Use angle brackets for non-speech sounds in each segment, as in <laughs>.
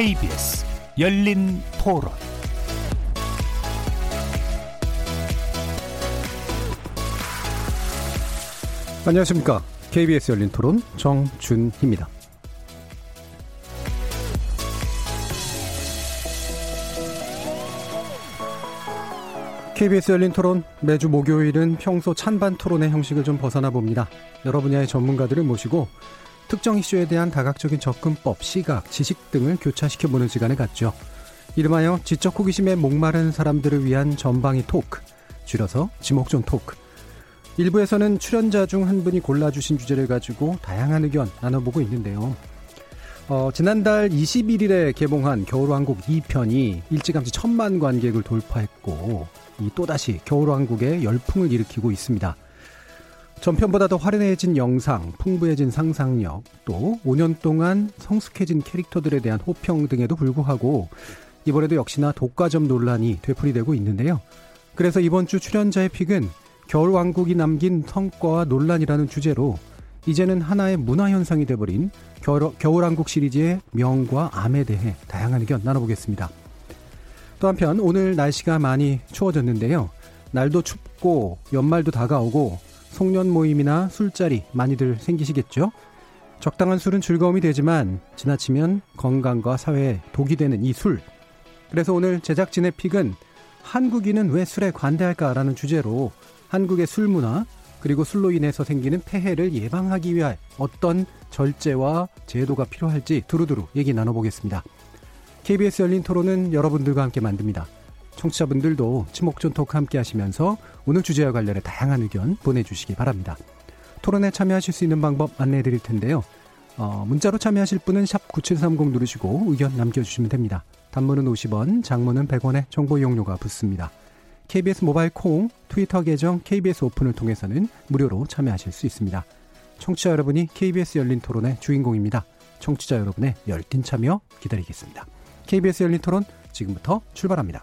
KBS 열린 토론 안녕하십니까. KBS 열린 토론 정준희입니다. KBS 열린 토론 매주 목요일은 평소 찬반 토론의 형식을 좀 벗어나 봅니다. 여러 분야의 전문가들을 모시고 특정 이슈에 대한 다각적인 접근법, 시각, 지식 등을 교차시켜보는 시간을 갖죠. 이름하여 지적 호기심에 목마른 사람들을 위한 전방위 토크, 줄여서 지목전 토크. 일부에서는 출연자 중 한 분이 골라주신 주제를 가지고 다양한 의견 나눠보고 있는데요. 어, 지난달 21일에 개봉한 겨울왕국 2편이 일찌감치 천만 관객을 돌파했고 이 또다시 겨울왕국에 열풍을 일으키고 있습니다. 전편보다 더 화려해진 영상, 풍부해진 상상력, 또 5년 동안 성숙해진 캐릭터들에 대한 호평 등에도 불구하고 이번에도 역시나 독과점 논란이 되풀이되고 있는데요. 그래서 이번 주 출연자의 픽은 겨울왕국이 남긴 성과와 논란이라는 주제로 이제는 하나의 문화현상이 돼버린 겨울, 겨울왕국 시리즈의 명과 암에 대해 다양한 의견 나눠보겠습니다. 또 한편 오늘 날씨가 많이 추워졌는데요. 날도 춥고 연말도 다가오고 송년 모임이나 술자리 많이들 생기시겠죠? 적당한 술은 즐거움이 되지만 지나치면 건강과 사회에 독이 되는 이 술. 그래서 오늘 제작진의 픽은 한국인은 왜 술에 관대할까라는 주제로 한국의 술 문화 그리고 술로 인해서 생기는 폐해를 예방하기 위한 어떤 절제와 제도가 필요할지 두루두루 얘기 나눠보겠습니다. KBS 열린 토론은 여러분들과 함께 만듭니다. 청취자분들도 토크 함께 하시면서 오늘 주제와 관련해 다양한 의견 보내주시기 바랍니다. 토론에 참여하실 수 있는 방법 안내해 드릴 텐데요. 어, 문자로 참여하실 분은 샵9730 누르시고 의견 남겨주시면 됩니다. 단문은 50원, 장문은 100원의 정보 이용료가 붙습니다. KBS 모바일 콩, 트위터 계정 KBS 오픈을 통해서는 무료로 참여하실 수 있습니다. 청취자 여러분이 KBS 열린 토론의 주인공입니다. 청취자 여러분의 열띤 참여 기다리겠습니다. KBS 열린 토론 지금부터 출발합니다.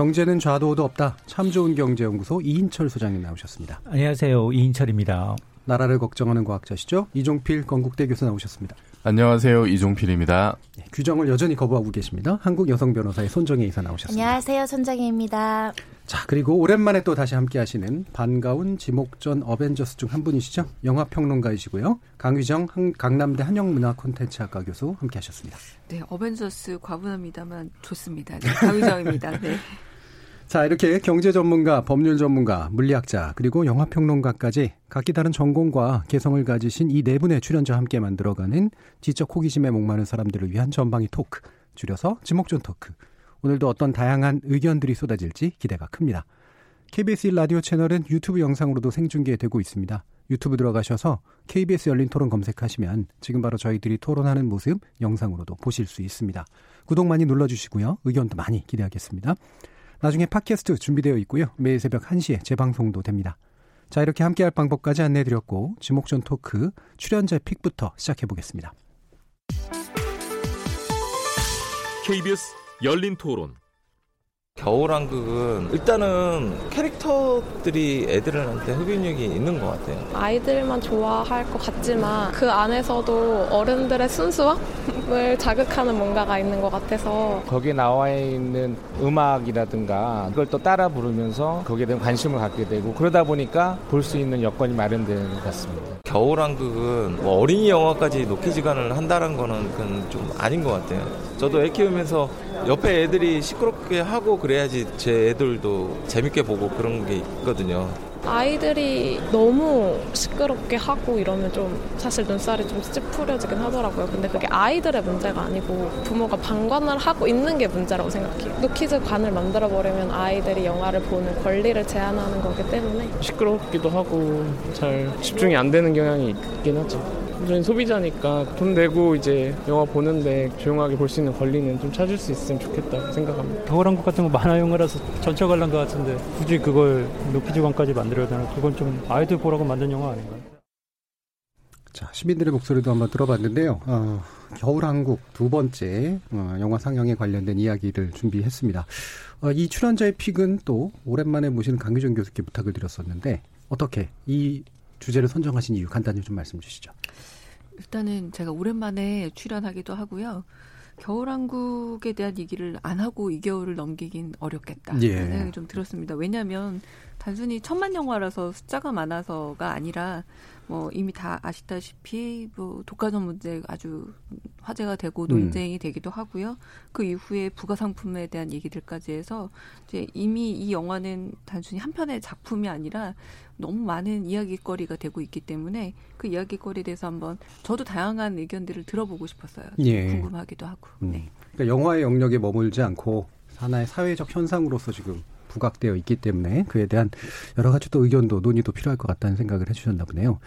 경제는 좌도우도 없다. 참 좋은 경제연구소 이인철 소장님 나오셨습니다. 안녕하세요. 이인철입니다. 나라를 걱정하는 과학자시죠? 이종필 건국대 교수 나오셨습니다. 안녕하세요. 이종필입니다. 네, 규정을 여전히 거부하고 계십니다. 한국 여성 변호사의 손정혜 이사 나오셨습니다. 안녕하세요. 손정혜입니다. 자, 그리고 오랜만에 또 다시 함께 하시는 반가운 지목전 어벤져스 중 한 분이시죠? 영화 평론가이시고요. 강휘정 한, 강남대 한영문화 콘텐츠학과 교수 함께 하셨습니다. 네, 어벤져스 과분합니다만 좋습니다. 네, 강휘정입니다. 네. <laughs> 자, 이렇게 경제 전문가, 법률 전문가, 물리학자, 그리고 영화 평론가까지 각기 다른 전공과 개성을 가지신 이 네 분의 출연자와 함께 만들어가는 지적 호기심에 목마른 사람들을 위한 전방위 토크, 줄여서 지목전 토크. 오늘도 어떤 다양한 의견들이 쏟아질지 기대가 큽니다. KBS 1 라디오 채널은 유튜브 영상으로도 생중계되고 있습니다. 유튜브 들어가셔서 KBS 열린 토론 검색하시면 지금 바로 저희들이 토론하는 모습 영상으로도 보실 수 있습니다. 구독 많이 눌러주시고요. 의견도 많이 기대하겠습니다. 나중에 팟캐스트 준비되어 있고요. 매일 새벽 1시에 재방송도 됩니다. 자, 이렇게 함께할 방법까지 안내해드렸고 지목전 토크 출연자 픽부터 시작해보겠습니다. KBS 열린 토론 겨울왕국은 일단은 캐릭터들이 애들한테 흡입력이 있는 것 같아요. 아이들만 좋아할 것 같지만 그 안에서도 어른들의 순수함을 <laughs> 자극하는 뭔가가 있는 것 같아서 거기에 나와 있는 음악이라든가 그걸 또 따라 부르면서 거기에 대한 관심을 갖게 되고 그러다 보니까 볼 수 있는 여건이 마련되는 것 같습니다. 겨울왕국은 뭐 어린이 영화까지 노키지간을 한다는 거는 그건 좀 아닌 것 같아요. 저도 애 키우면서 옆에 애들이 시끄럽게 하고 그래야지 제 애들도 재밌게 보고 그런 게 있거든요. 아이들이 너무 시끄럽게 하고 이러면 좀 사실 눈살이 좀 찌푸려지긴 하더라고요. 근데 그게 아이들의 문제가 아니고 부모가 방관을 하고 있는 게 문제라고 생각해요. 노키즈 관을 만들어버리면 아이들이 영화를 보는 권리를 제한하는 거기 때문에 시끄럽기도 하고 잘 집중이 안 되는 경향이 있긴 하죠. 저희 소비자니까 돈 내고 이제 영화 보는데 조용하게 볼 수 있는 권리는 좀 찾을 수 있으면 좋겠다 생각합니다. 겨울왕국 같은 거 만화 영화라서 전체 관람 것 같은데 굳이 그걸 노키즈관까지 만들어야 되나? 그건 좀 아이들 보라고 만든 영화 아닌가요? 자, 시민들의 목소리도 한번 들어봤는데요. 어, 겨울왕국 두 번째 어, 영화 상영에 관련된 이야기를 준비했습니다. 어, 이 출연자의 픽은 또 오랜만에 모시는 강규정 교수께 부탁을 드렸었는데 어떻게 이 주제를 선정하신 이유 간단히 좀 말씀 주시죠. 일단은 제가 오랜만에 출연하기도 하고요. 겨울왕국에 대한 얘기를 안 하고 이 겨울을 넘기긴 어렵겠다. 예. 생각이 좀 들었습니다. 왜냐하면 단순히 천만 영화라서 숫자가 많아서가 아니라 뭐 이미 다 아시다시피 뭐 독과점 문제 아주 화제가 되고 논쟁이 음. 되기도 하고요. 그 이후에 부가 상품에 대한 얘기들까지 해서 이제 이미 이 영화는 단순히 한 편의 작품이 아니라 너무 많은 이야기거리가 되고 있기 때문에 그 이야기거리에 대해서 한번 저도 다양한 의견들을 들어보고 싶었어요. 예. 궁금하기도 하고. 음. 네. 그러니까 영화의 영역에 머물지 않고 하나의 사회적 현상으로서 지금 부각되어 있기 때문에 그에 대한 여러 가지 또 의견도 논의도 필요할 것 같다는 생각을 해주셨나 보네요.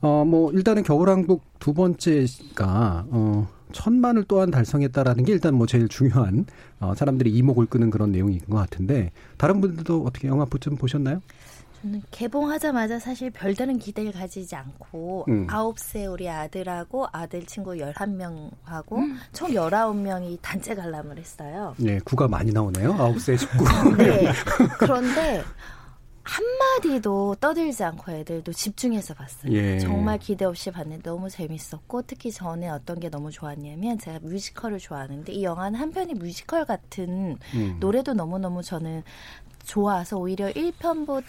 어, 뭐, 일단은 겨울왕국 두 번째가, 어, 천만을 또한 달성했다라는 게 일단 뭐 제일 중요한, 어, 사람들이 이목을 끄는 그런 내용인 것 같은데, 다른 분들도 어떻게 영화 좀 보셨나요? 저는 개봉하자마자 사실 별다른 기대를 가지지 않고 음. 9세 우리 아들하고 아들 친구 11명하고 음. 총 19명이 단체 관람을 했어요. 네, 구가 많이 나오네요. 9세 19. <laughs> 네. 그런데 한마디도 떠들지 않고 애들도 집중해서 봤어요. 예. 정말 기대 없이 봤는데 너무 재밌었고 특히 전에 어떤 게 너무 좋았냐면 제가 뮤지컬을 좋아하는데 이 영화는 한편이 뮤지컬 같은 음. 노래도 너무너무 저는 좋아서 오히려 1편보다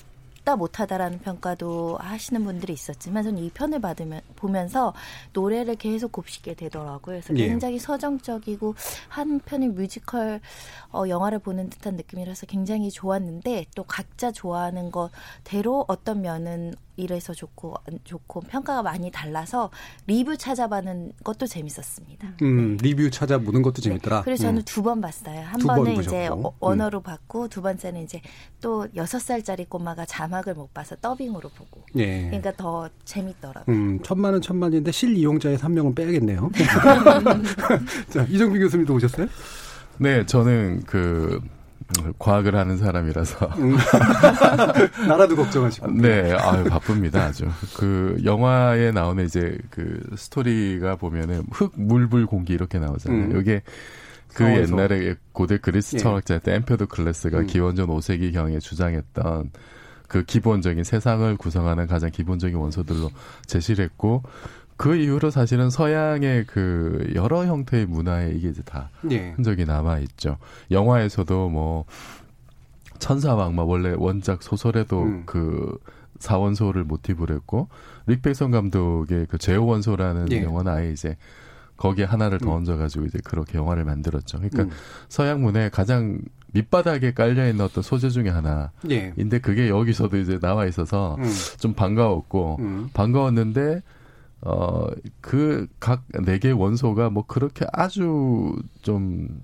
못다 못하다라는 평가도 하시는 분들이 있었지만 저는 이 편을 받으면 보면서 노래를 계속 곱씹게 되더라고요. 그래서 예. 굉장히 서정적이고 한 편의 뮤지컬 어, 영화를 보는 듯한 느낌이라서 굉장히 좋았는데 또 각자 좋아하는 것대로 어떤 면은 이래서 좋고 안 좋고 평가가 많이 달라서 리뷰 찾아보는 것도 재밌었습니다. 음, 네. 리뷰 찾아보는 것도 재밌더라. 네. 그래서 저는 음. 두번 봤어요. 한 번은 이제 어, 언어로 음. 봤고 두 번째는 이제 또 여섯 살짜리 꼬마가 자막을 못 봐서 더빙으로 보고. 예. 그러니까 더 재밌더라고요. 음, 천만은 천만인데 실 이용자의 3명은 빼야겠네요. <laughs> <laughs> 자, 이정비 교수님도 오셨어요? 네, 저는 그 과학을 하는 사람이라서. 음. <laughs> 나라도 걱정하시고. 네, 아유, 바쁩니다, 아주. 그, 영화에 나오는 이제 그 스토리가 보면은 흙, 물, 불, 공기 이렇게 나오잖아요. 음. 이게 그 상황에서. 옛날에 고대 그리스 예. 철학자 때 엠페도 클래스가 음. 기원전 5세기 경에 주장했던 그 기본적인 세상을 구성하는 가장 기본적인 원소들로 제시를 했고 그 이후로 사실은 서양의 그 여러 형태의 문화에 이게 이제 다 예. 흔적이 남아 있죠. 영화에서도 뭐 천사왕마 원래 원작 소설에도 음. 그 사원소를 모티브로 했고 릭백선 감독의 그 제오 원소라는 예. 영화는 아예 이제 거기에 하나를 더 음. 얹어가지고 이제 그렇게 영화를 만들었죠. 그러니까 음. 서양 문화에 가장 밑바닥에 깔려 있는 어떤 소재 중에 하나인데 예. 그게 여기서도 이제 나와 있어서 음. 좀 반가웠고 음. 반가웠는데 어, 그 각 네개 원소가 뭐 그렇게 아주 좀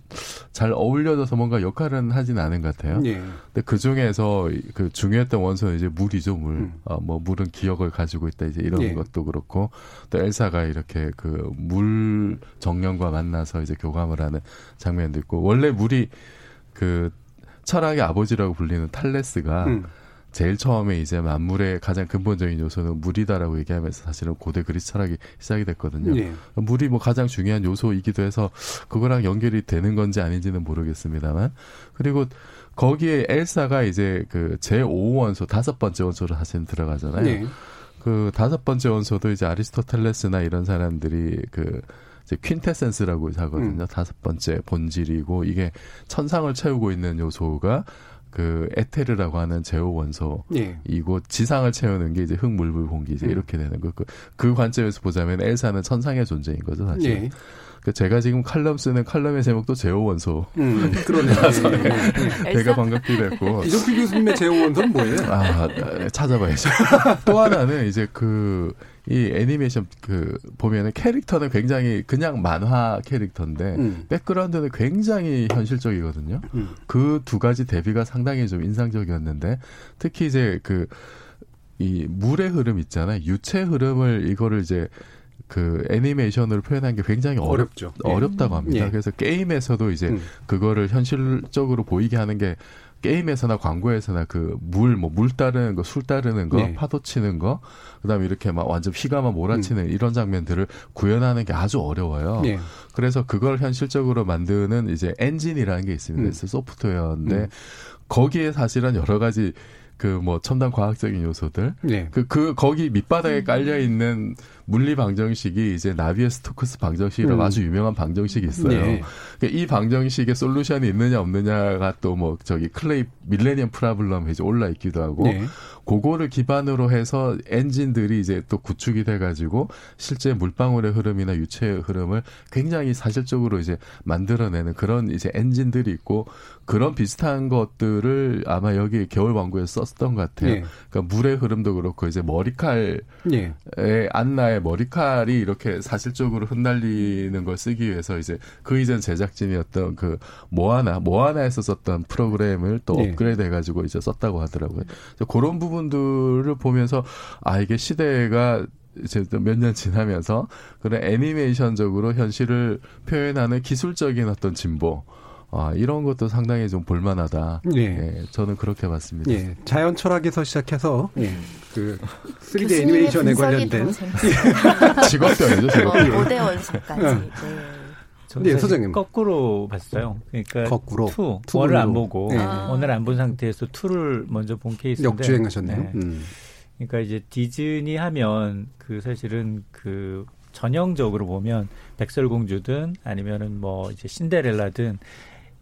잘 어울려져서 뭔가 역할은 하진 않은 것 같아요. 예. 근데 그 중에서 그 중요했던 원소는 이제 물이죠, 물. 음. 어, 뭐 물은 기억을 가지고 있다 이제 이런 예. 것도 그렇고 또 엘사가 이렇게 그 물 정령과 만나서 이제 교감을 하는 장면도 있고 원래 물이 그 철학의 아버지라고 불리는 탈레스가 음. 제일 처음에 이제 만물의 가장 근본적인 요소는 물이다라고 얘기하면서 사실은 고대 그리스 철학이 시작이 됐거든요. 네. 물이 뭐 가장 중요한 요소이기도 해서 그거랑 연결이 되는 건지 아닌지는 모르겠습니다만 그리고 거기에 엘사가 이제 그 제5원소 다섯 번째 원소로 사실 들어가잖아요. 네. 그 다섯 번째 원소도 이제 아리스토텔레스나 이런 사람들이 그 이제 퀸테센스라고 하거든요. 음. 다섯 번째 본질이고 이게 천상을 채우고 있는 요소가 그 에테르라고 하는 제호 원소이고 예. 지상을 채우는 게 이제 흙, 물, 불, 공기 이제 음. 이렇게 되는 거. 그, 그 관점에서 보자면 엘사는 천상의 존재인 거죠, 사실. 예. 그 제가 지금 칼럼 쓰는 칼럼의 제목도 제호 원소. 음, 그러네요. 예, 배가 반갑기도 했고. 이정필 교수님의 제호 원소는 뭐예요? 아, 찾아봐야죠. <laughs> 또 하나는 이제 그, 이 애니메이션 그 보면은 캐릭터는 굉장히 그냥 만화 캐릭터인데 음. 백그라운드는 굉장히 현실적이거든요. 음. 그두 가지 대비가 상당히 좀 인상적이었는데 특히 이제 그 이 물의 흐름 있잖아요. 유체 흐름을 이거를 이제 그 애니메이션으로 표현한 게 굉장히 어렵, 죠 어렵다고 합니다. 예. 그래서 게임에서도 이제 음. 그거를 현실적으로 보이게 하는 게 게임에서나 광고에서나 그 물, 뭐, 물 따르는 거, 술 따르는 거, 네. 파도 치는 거, 그 다음에 이렇게 막 완전 피가만 몰아치는 음. 이런 장면들을 구현하는 게 아주 어려워요. 네. 그래서 그걸 현실적으로 만드는 이제 엔진이라는 게 있습니다. 음. 그래서 소프트웨어인데, 음. 거기에 사실은 여러 가지 그 뭐 첨단 과학적인 요소들, 네. 그, 그, 거기 밑바닥에 음. 깔려 있는 물리 방정식이 이제 나비에 스토크스 방정식이라고 음. 아주 유명한 방정식이 있어요. 네. 그러니까 이 방정식에 솔루션이 있느냐 없느냐가 또 뭐 저기 Clay Millennium Problem에 이제 올라 있기도 하고 네. 그거를 기반으로 해서 엔진들이 이제 또 구축이 돼 가지고 실제 물방울의 흐름이나 유체의 흐름을 굉장히 사실적으로 이제 만들어내는 그런 이제 엔진들이 있고 그런 비슷한 것들을 아마 여기 겨울 왕국에서 썼던 것 같아요. 네. 그러니까 물의 흐름도 그렇고 이제 머리칼에 네. 안나의 하나의 머리칼이 이렇게 사실적으로 흩날리는 걸 쓰기 위해서 이제 그 이전 제작진이었던 그 모아나 모아나에서 썼던 프로그램을 또 네. 업그레이드 해가지고 이제 썼다고 하더라고요. 그런 부분들을 보면서 아 이게 시대가 이제 몇 년 지나면서 그런 애니메이션적으로 현실을 표현하는 기술적인 어떤 진보 아, 이런 것도 상당히 좀 볼만하다. 예. 예 저는 그렇게 봤습니다. 예. 자연 철학에서 시작해서 예. 그 3D 애니메이션에 관련된 <laughs> 직업병이죠, 직업병. 어, 모대 원석까지. 네. 네, 소장님. 거꾸로 봤어요. 그러니까 거꾸로 two, one을 안 보고 네. one을 안본 상태에서 two를 먼저 본 케이스인데 역주행하셨네요. 네. 음. 그러니까 이제 디즈니 하면 그 사실은 그 전형적으로 보면 백설공주든 아니면은 뭐 이제 신데렐라든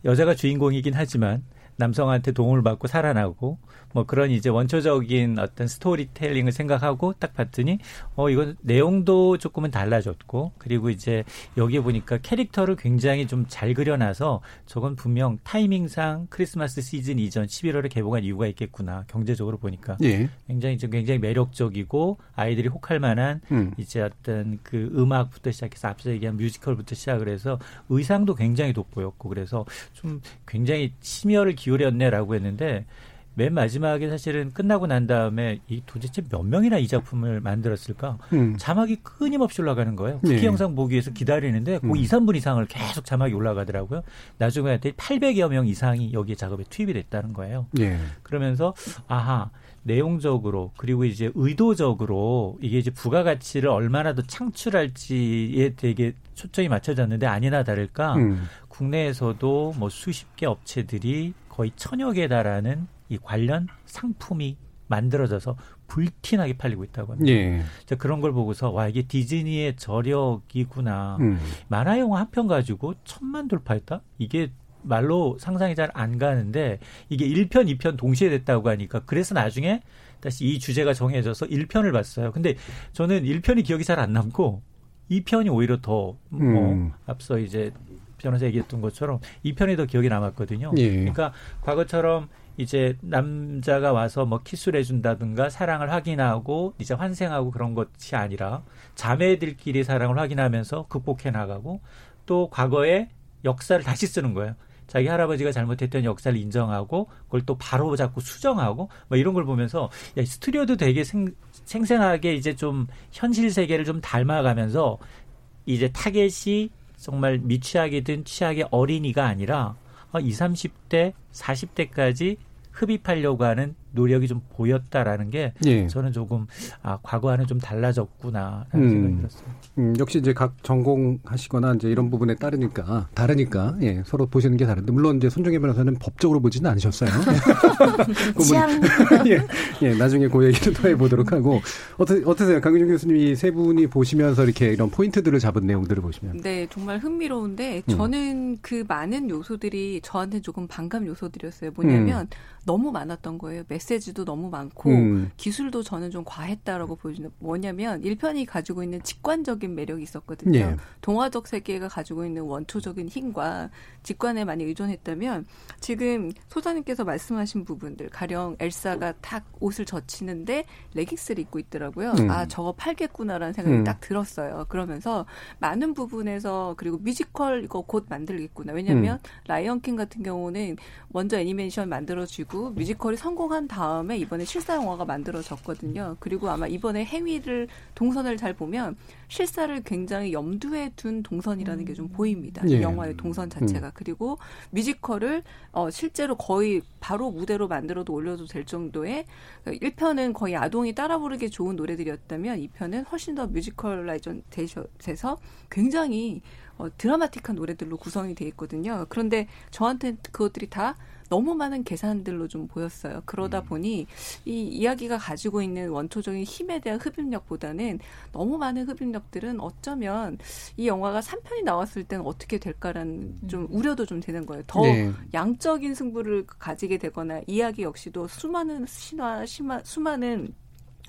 여자가 주인공이긴 하지만 남성한테 도움을 받고 살아나고 뭐 그런 이제 원초적인 어떤 스토리텔링을 생각하고 딱 봤더니 어 이건 내용도 조금은 달라졌고 그리고 이제 여기에 보니까 캐릭터를 굉장히 좀 잘 그려놔서 저건 분명 타이밍상 크리스마스 시즌 이전 11월에 개봉한 이유가 있겠구나 경제적으로 보니까 예. 굉장히 좀 굉장히 매력적이고 아이들이 혹할 만한 음. 이제 어떤 그 음악부터 시작해서 앞서 얘기한 뮤지컬부터 시작을 해서 의상도 굉장히 돋보였고 그래서 좀 굉장히 심혈을 기울였네라고 했는데 맨 마지막에 사실은 끝나고 난 다음에 이 도대체 몇 명이나 이 작품을 만들었을까? 음. 자막이 끊임없이 올라가는 거예요. 쿠키 네. 영상 보기 위해서 기다리는데 그 음. 2, 3분 이상을 계속 자막이 올라가더라고요. 나중에 800여 명 이상이 여기에 작업에 투입이 됐다는 거예요. 네. 그러면서 아하 내용적으로 그리고 이제 의도적으로 이게 이제 부가가치를 얼마나 더 창출할지에 되게 초점이 맞춰졌는데 아니나 다를까 음. 국내에서도 뭐 수십 개 업체들이 거의 천여 개 달하는 이 관련 상품이 만들어져서 불티나게 팔리고 있다고 합니다. 예. 그런 걸 보고서 와 이게 디즈니의 저력이구나. 음. 만화 영화 한 편 가지고 천만 돌파했다? 이게 말로 상상이 잘 안 가는데 이게 1편, 2편 동시에 됐다고 하니까 그래서 나중에 다시 이 주제가 정해져서 1편을 봤어요. 근데 저는 1편이 기억이 잘 안 남고 2편이 오히려 더뭐 음. 앞서 이제 변호사 얘기했던 것처럼 2편이 더 기억이 남았거든요. 예. 그러니까 과거처럼 이제 남자가 와서 뭐 키스를 해준다든가 사랑을 확인하고 이제 환생하고 그런 것이 아니라 자매들끼리 사랑을 확인하면서 극복해 나가고 또 과거의 역사를 다시 쓰는 거예요. 자기 할아버지가 잘못했던 역사를 인정하고 그걸 또 바로 잡고 수정하고 뭐 이런 걸 보면서 야, 스튜디오도 되게 생, 생생하게 이제 좀 현실 세계를 좀 닮아가면서 이제 타겟이 정말 미취학이든 취학의 어린이가 아니라 20, 어, 30대, 40대까지 흡입하려고 하는 노력이 좀 보였다라는 게 예. 저는 조금 아 과거와는 좀 달라졌구나라는 음, 생각이 들었어요. 음, 역시 이제 각 전공하시거나 이제 이런 부분에 따르니까 다르니까 예, 서로 보시는 게 다른데 물론 이제 손정혜 변호사는 법적으로 보지는 않으셨어요. <laughs> <laughs> 예, 예, 나중에 그 얘기를 더 해보도록 하고 어떠, 어떠세요, 강균정 교수님이 세 분이 보시면서 이렇게 이런 포인트들을 잡은 내용들을 보시면 네, 정말 흥미로운데 음. 저는 음. 그 많은 요소들이 저한테 조금 반감 요소들이었어요. 뭐냐면 음. 너무 많았던 거예요. 메시지도 너무 많고 음. 기술도 저는 좀 과했다라고 보여지는 뭐냐면 1편이 가지고 있는 직관적인 매력이 있었거든요. 예. 동화적 세계가 가지고 있는 원초적인 힘과 직관에 많이 의존했다면 지금 소장님께서 말씀하신 부분들 가령 엘사가 탁 옷을 젖히는데 레깅스를 입고 있더라고요. 음. 아 저거 팔겠구나라는 생각이 음. 딱 들었어요. 그러면서 많은 부분에서 그리고 뮤지컬 이거 곧 만들겠구나. 왜냐하면 음. 라이언 킹 같은 경우는 먼저 애니메이션 만들어지고 뮤지컬이 성공한 다음에 이번에 실사 영화가 만들어졌거든요. 그리고 아마 이번에 해위를 동선을 잘 보면 실사를 굉장히 염두에 둔 동선이라는 게 좀 보입니다. 예. 이 영화의 동선 자체가 음. 그리고 뮤지컬을 어 실제로 거의 바로 무대로 만들어도 올려도 될 정도의 1편은 거의 아동이 따라 부르기 좋은 노래들이었다면 2편은 훨씬 더 musicalize 돼서 굉장히 어, 드라마틱한 노래들로 구성이 돼 있거든요. 그런데 저한테 그것들이 다 너무 많은 계산들로 좀 보였어요. 그러다 음. 보니 이 이야기가 가지고 있는 원초적인 힘에 대한 흡입력보다는 너무 많은 흡입력들은 어쩌면 이 영화가 3편이 나왔을 때는 어떻게 될까라는 음. 좀 우려도 좀 되는 거예요. 더 네. 양적인 승부를 가지게 되거나 이야기 역시도 수많은 신화, 심화, 수많은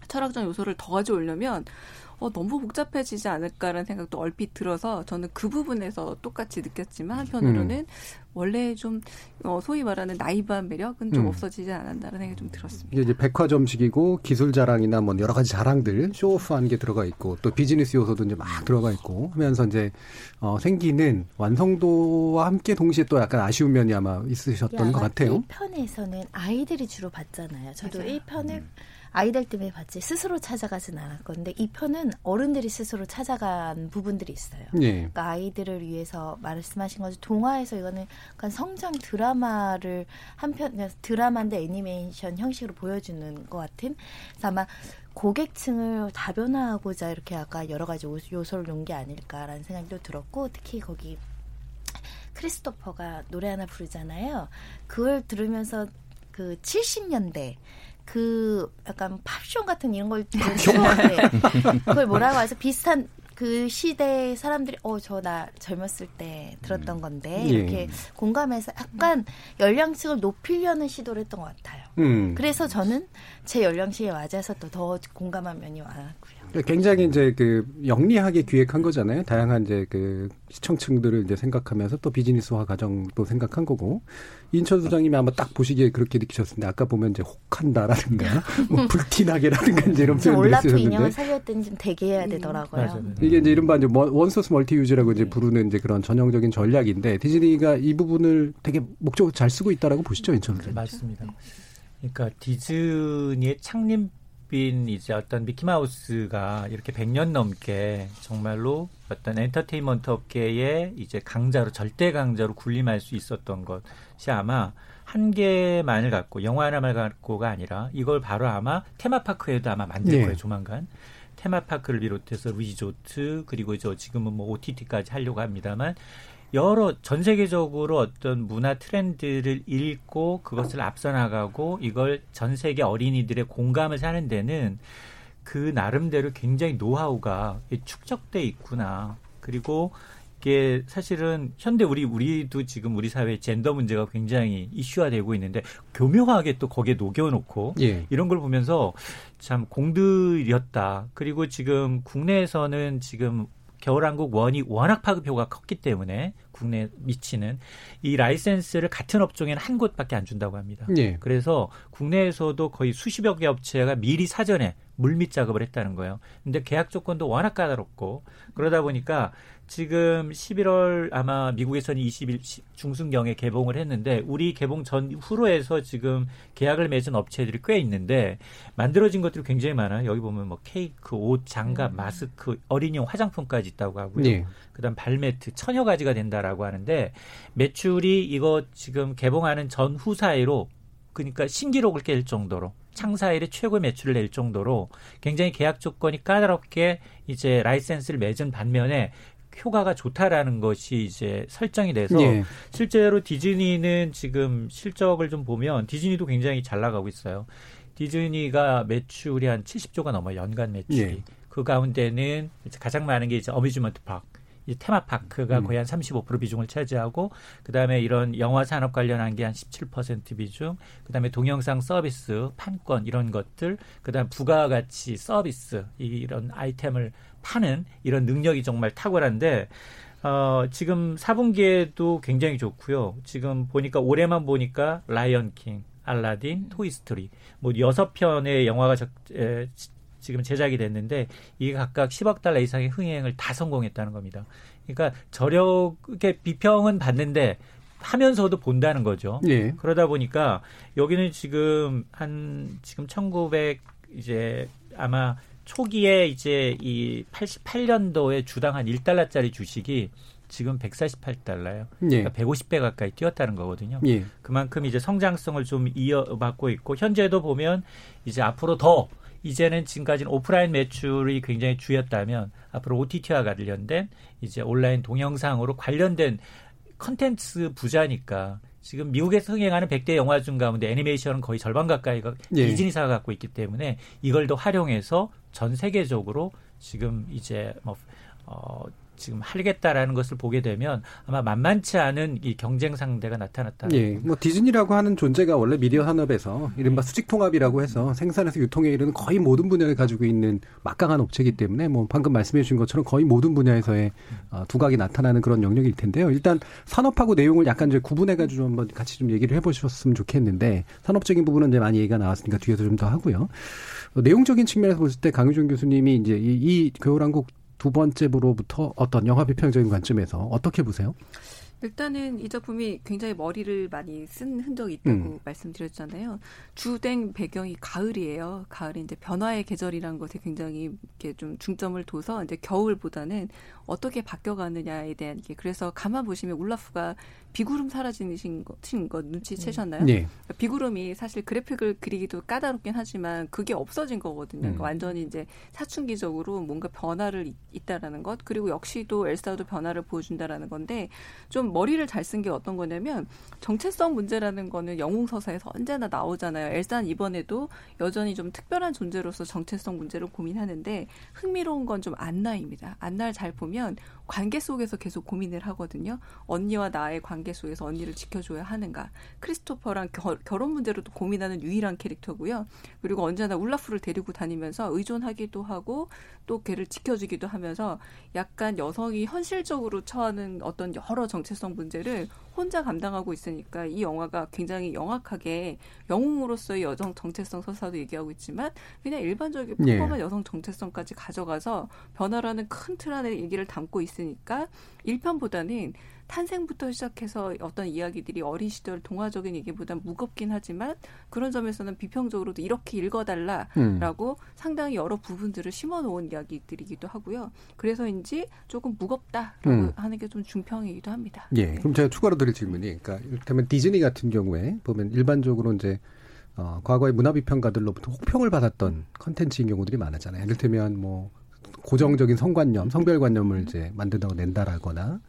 철학적 요소를 더 가져오려면 어, 너무 복잡해지지 않을까라는 생각도 얼핏 들어서 저는 그 부분에서 똑같이 느꼈지만 한편으로는 음. 원래 좀 어, 소위 말하는 나이브한 매력은 좀 음. 없어지지 않았나라는 생각이 좀 들었습니다. 이게 이제 백화점식이고 기술 자랑이나 뭐 여러 가지 자랑들 쇼오프하는 게 들어가 있고 또 비즈니스 요소도 이제 막 들어가 있고 하면서 이제 어, 생기는 완성도와 함께 동시에 또 약간 아쉬운 면이 아마 있으셨던 것 같아요. 1편에서는 아이들이 주로 봤잖아요. 저도 맞아요. 1편을 음. 아이들 때문에 봤지 스스로 찾아가진 않았건데 이 편은 어른들이 스스로 찾아간 부분들이 있어요. 네. 그러니까 아이들을 위해서 말씀하신 거죠. 동화에서 이거는 약간 성장 드라마를 한편 드라마인데 애니메이션 형식으로 보여주는 것 같은. 그래서 아마 고객층을 다변화하고자 이렇게 아까 여러 가지 요소를 놓은 게 아닐까라는 생각도 들었고 특히 거기 크리스토퍼가 노래 하나 부르잖아요. 그걸 들으면서 그 70년대 그 약간 팝쇼 같은 이런 걸 들었는데 그걸 뭐라고 해서 비슷한 그 시대 사람들이 어 저 나 젊었을 때 들었던 음. 건데 이렇게 예. 공감해서 약간 연령층을 높이려는 시도를 했던 것 같아요. 음. 그래서 저는 제 연령층에 맞아서 또 더 공감한 면이 많았고요. 굉장히 이제 그 영리하게 기획한 거잖아요. 다양한 이제 그 시청층들을 이제 생각하면서 또 비즈니스화 과정도 생각한 거고 인천 소장님이 아마 딱 보시기에 그렇게 느끼셨는데 아까 보면 이제 혹한다라든가 <laughs> 뭐 불티나게라든가 이제 이런 표현들이 올라프 인형을 살렸더니 좀 되게 해야 되더라고요. 음, 이게 이제 이른바 이제 one source multi use라고 이제 부르는 이제 그런 전형적인 전략인데 디즈니가 이 부분을 되게 목적으로 잘 쓰고 있다라고 보시죠, 인천 소장님. 맞습니다. 그러니까 디즈니의 창립 빈 이제 어떤 미키마우스가 이렇게 100년 넘게 정말로 어떤 엔터테인먼트 업계의 이제 강자로 절대 강자로 군림할 수 있었던 것이 아마 한 개만을 갖고 영화 하나만 갖고가 아니라 이걸 바로 아마 테마파크에도 아마 만들 네. 거예요 조만간 테마파크를 비롯해서 리조트 그리고 저 지금은 뭐 OTT까지 하려고 합니다만 여러 전 세계적으로 어떤 문화 트렌드를 읽고 그것을 앞서 나가고 이걸 전 세계 어린이들의 공감을 사는 데는 그 나름대로 굉장히 노하우가 축적돼 있구나. 그리고 이게 사실은 현대 우리 우리도 지금 우리 사회 젠더 문제가 굉장히 이슈화되고 있는데 교묘하게 또 거기에 녹여놓고 예. 이런 걸 보면서 참 공들였다. 그리고 지금 국내에서는 지금 겨울왕국 원이 워낙 파급효가 컸기 때문에 국내 미치는 이 라이센스를 같은 업종에는 한 곳밖에 안 준다고 합니다. 예. 그래서 국내에서도 거의 수십여 개 업체가 미리 사전에 물밑 작업을 했다는 거예요. 근데 계약 조건도 워낙 까다롭고 그러다 보니까 지금 11월 아마 미국에서는 20일 중순경에 개봉을 했는데 우리 개봉 전 후로 해서 지금 계약을 맺은 업체들이 꽤 있는데 만들어진 것들이 굉장히 많아요. 여기 보면 뭐 케이크, 옷, 장갑, 음. 마스크, 어린이용 화장품까지 있다고 하고요. 네. 그다음 발매트 천여 가지가 된다라고 하는데 매출이 이거 지금 개봉하는 전 후 사이로 그러니까 신기록을 깰 정도로 창사일에 최고 매출을 낼 정도로 굉장히 계약 조건이 까다롭게 이제 라이센스를 맺은 반면에 효과가 좋다라는 것이 이제 설정이 돼서 예. 실제로 디즈니는 지금 실적을 좀 보면 디즈니도 굉장히 잘 나가고 있어요. 디즈니가 매출이 한 70조가 넘어요. 연간 매출이. 예. 그 가운데는 가장 많은 게 이제 amusement park. 이 테마파크가 음. 거의 한 35% 비중을 차지하고 그다음에 이런 영화 산업 관련한 게 한 17% 비중, 그다음에 동영상 서비스, 판권 이런 것들, 그다음 부가 가치 서비스 이런 아이템을 파는 이런 능력이 정말 탁월한데 어, 지금 4분기에도 굉장히 좋고요. 지금 보니까 올해만 보니까 라이언 킹, 알라딘, 토이스토리 뭐 여섯 편의 영화가 적, 에, 지금 제작이 됐는데 이게 각각 10억 달러 이상의 흥행을 다 성공했다는 겁니다. 그러니까 저력의 비평은 받는데 하면서도 본다는 거죠. 예. 그러다 보니까 여기는 지금 한 지금 1900 이제 아마 초기에 이제 이 88년도에 주당 한 1달러짜리 주식이 지금 148달러요. 예. 그러니까 150배 가까이 뛰었다는 거거든요. 예. 그만큼 이제 성장성을 좀 이어받고 있고 현재도 보면 이제 앞으로 더 이제는 지금까지는 오프라인 매출이 굉장히 주였다면 앞으로 OTT와 관련된 이제 온라인 동영상으로 관련된 컨텐츠 부자니까 지금 미국에서 흥행하는 100대 영화 중 가운데 애니메이션은 거의 절반 가까이가 예. 디즈니사가 갖고 있기 때문에 이걸 더 활용해서 전 세계적으로 지금 이제 뭐 어, 지금 하겠다라는 것을 보게 되면 아마 만만치 않은 이 경쟁 상대가 나타났다. 예, 뭐 디즈니라고 하는 존재가 원래 미디어 산업에서 이른바 네. 수직 통합이라고 해서 생산에서 유통에 이르는 거의 모든 분야를 가지고 있는 막강한 업체이기 때문에 뭐 방금 말씀해 주신 것처럼 거의 모든 분야에서의 어, 두각이 나타나는 그런 영역일 텐데요. 일단 산업하고 내용을 약간 이제 구분해 가지고 한번 같이 좀 얘기를 해 보셨으면 좋겠는데 산업적인 부분은 이제 많이 얘기가 나왔으니까 뒤에서 좀 더 하고요. 어, 내용적인 측면에서 봤을 때 강유준 교수님이 이제 이, 이 겨울왕국 두 번째 부로부터 어떤 영화 비평적인 관점에서 어떻게 보세요? 일단은 이 작품이 굉장히 머리를 많이 쓴 흔적이 있다고 음. 말씀드렸잖아요. 주된 배경이 가을이에요. 가을이 이제 변화의 계절이라는 것에 굉장히 이렇게 좀 중점을 둬서 이제 겨울보다는 어떻게 바뀌어가느냐에 대한 게 그래서 가만 보시면 울라프가 비구름 사라지는 거, 거 눈치채셨나요? 네. 그러니까 비구름이 사실 그래픽을 그리기도 까다롭긴 하지만 그게 없어진 거거든요. 그러니까 음. 완전히 이제 사춘기적으로 뭔가 변화를 있다라는 것 그리고 역시 도 엘사도 변화를 보여준다라는 건데 좀 머리를 잘 쓴 게 어떤 거냐면 정체성 문제라는 거는 영웅 서사에서 언제나 나오잖아요. 엘사는 이번에도 여전히 좀 특별한 존재로서 정체성 문제를 고민하는데 흥미로운 건 좀 안나입니다. 안나를 잘 보면 관계 속에서 계속 고민을 하거든요. 언니와 나의 관계 속에서 언니를 지켜줘야 하는가. 크리스토퍼랑 겨, 결혼 문제로도 고민하는 유일한 캐릭터고요. 그리고 언제나 울라프를 데리고 다니면서 의존하기도 하고 또 걔를 지켜주기도 하면서 약간 여성이 현실적으로 처하는 어떤 여러 정체성 문제를 혼자 감당하고 있으니까 이 영화가 굉장히 영악하게 영웅으로서의 여성 정체성 서사도 얘기하고 있지만 그냥 일반적인 예. 평범한 예. 여성 정체성까지 가져가서 변화라는 큰 틀 안에 얘기를 담고 있으니까 1편보다는 탄생부터 시작해서 어떤 이야기들이 어린 시절 동화적인 얘기보다 무겁긴 하지만 그런 점에서는 비평적으로도 이렇게 읽어달라라고 음. 상당히 여러 부분들을 심어놓은 이야기들이기도 하고요. 그래서인지 조금 무겁다라고 음. 하는 게 좀 중평이기도 합니다. 예. 네. 그럼 제가 추가로 드릴 질문이, 그러니까 이를테면 디즈니 같은 경우에 보면 일반적으로 이제 어, 과거의 문화비평가들로부터 혹평을 받았던 컨텐츠인 경우들이 많았잖아요. 이를테면 뭐 고정적인 성관념, 성별관념을 이제 만든다고 낸다라거나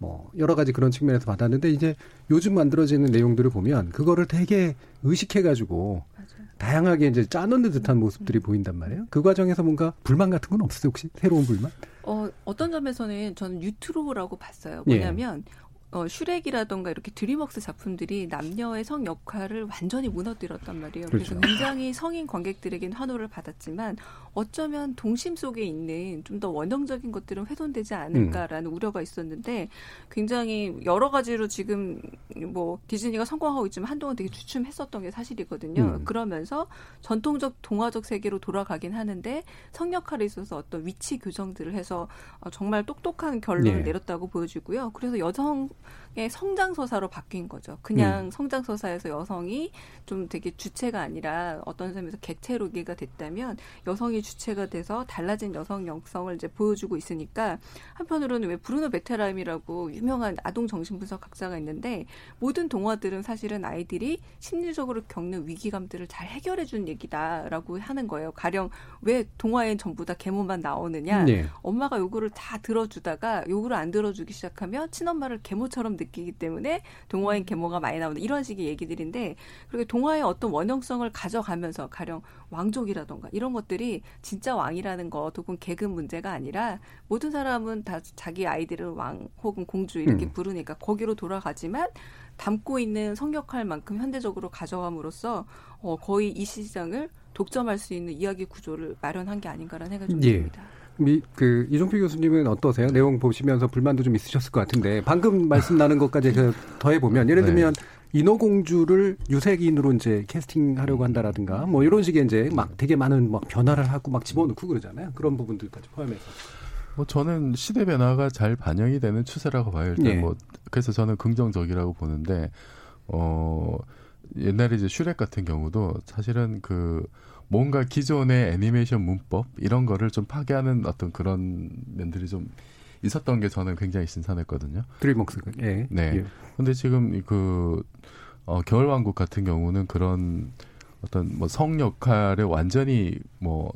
뭐 여러 가지 그런 측면에서 받았는데 이제 요즘 만들어지는 내용들을 보면 그거를 되게 의식해 가지고 다양하게 이제 짜놓는 듯한 모습들이 음. 보인단 말이에요. 그 과정에서 뭔가 불만 같은 건 없으세요 혹시 새로운 불만? 어 어떤 점에서는 저는 유트로라고 봤어요. 뭐냐면 예. 어, 슈렉이라던가 이렇게 드림웍스 작품들이 남녀의 성 역할을 완전히 무너뜨렸단 말이에요. 그렇죠. 그래서 굉장히 성인 관객들에겐 환호를 받았지만 어쩌면 동심 속에 있는 좀 더 원형적인 것들은 훼손되지 않을까라는 음. 우려가 있었는데 굉장히 여러 가지로 지금 뭐 디즈니가 성공하고 있지만 한동안 되게 주춤했었던 게 사실이거든요. 음. 그러면서 전통적 동화적 세계로 돌아가긴 하는데 성 역할에 있어서 어떤 위치 교정들을 해서 어, 정말 똑똑한 결론을 네. 내렸다고 보여지고요. 그래서 여성 성장 서사로 바뀐 거죠. 그냥 음. 성장 서사에서 여성이 좀 되게 주체가 아니라 어떤 점에서 개체로기가 됐다면 여성이 주체가 돼서 달라진 여성 영성을 이제 보여주고 있으니까 한편으로는 왜 브루노 베테람이라고 유명한 아동 정신분석 학자가 있는데 모든 동화들은 사실은 아이들이 심리적으로 겪는 위기감들을 잘 해결해 준 얘기다라고 하는 거예요. 가령 왜 동화엔 전부 다 계모만 나오느냐? 네. 엄마가 요구를 다 들어주다가 요구를 안 들어주기 시작하면 친엄마를 계모 처럼 느끼기 때문에 동화인 계모가 많이 나오는 이런 식의 얘기들인데 그리고 동화의 어떤 원형성을 가져가면서 가령 왕족이라던가 이런 것들이 진짜 왕이라는 것 혹은 계급 문제가 아니라 모든 사람은 다 자기 아이들을 왕 혹은 공주 이렇게 음. 부르니까 거기로 돌아가지만 담고 있는 성역할만큼 현대적으로 가져감으로써 어, 거의 이 시장을 독점할 수 있는 이야기 구조를 마련한 게 아닌가라는 생각이 좀 예. 듭니다. 미, 그 이종필 교수님은 어떠세요? 내용 보시면서 불만도 좀 있으셨을 것 같은데 방금 말씀 나눈 것까지 더해 보면 예를 네. 들면 네. 인어공주를 유색인으로 이제 캐스팅하려고 한다라든가 뭐 이런 식의 이제 막 되게 많은 막 변화를 하고 막 집어넣고 그러잖아요. 그런 부분들까지 포함해서. 뭐 저는 시대 변화가 잘 반영이 되는 추세라고 봐요. 일단 예. 뭐 그래서 저는 긍정적이라고 보는데 어 옛날에 이제 슈렉 같은 경우도 사실은 그 뭔가 기존의 애니메이션 문법 이런 거를 좀 파괴하는 어떤 그런 면들이 좀 있었던 게 저는 굉장히 신선했거든요. 드림웍스 예. 네. 예. 근데 지금 그 어, 겨울왕국 같은 경우는 그런 어떤 뭐 성 역할에 완전히 뭐,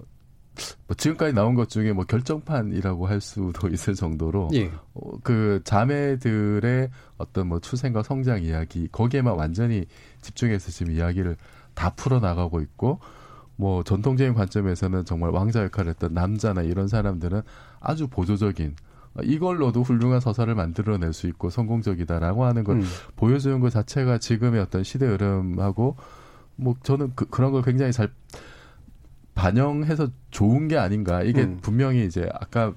뭐 지금까지 나온 것 중에 뭐 결정판이라고 할 수도 <laughs> 있을 정도로 예. 어, 그 자매들의 어떤 뭐 출생과 성장 이야기 거기에만 완전히 집중해서 지금 이야기를 다 풀어 나가고 있고 뭐 전통적인 관점에서는 정말 왕자 역할을 했던 남자나 이런 사람들은 아주 보조적인 이걸로도 훌륭한 서사를 만들어낼 수 있고 성공적이다라고 하는 걸 음. 보여주는 것 자체가 지금의 어떤 시대 흐름하고 뭐 저는 그, 그런 걸 굉장히 잘 반영해서 좋은 게 아닌가 이게 음. 분명히 이제 아까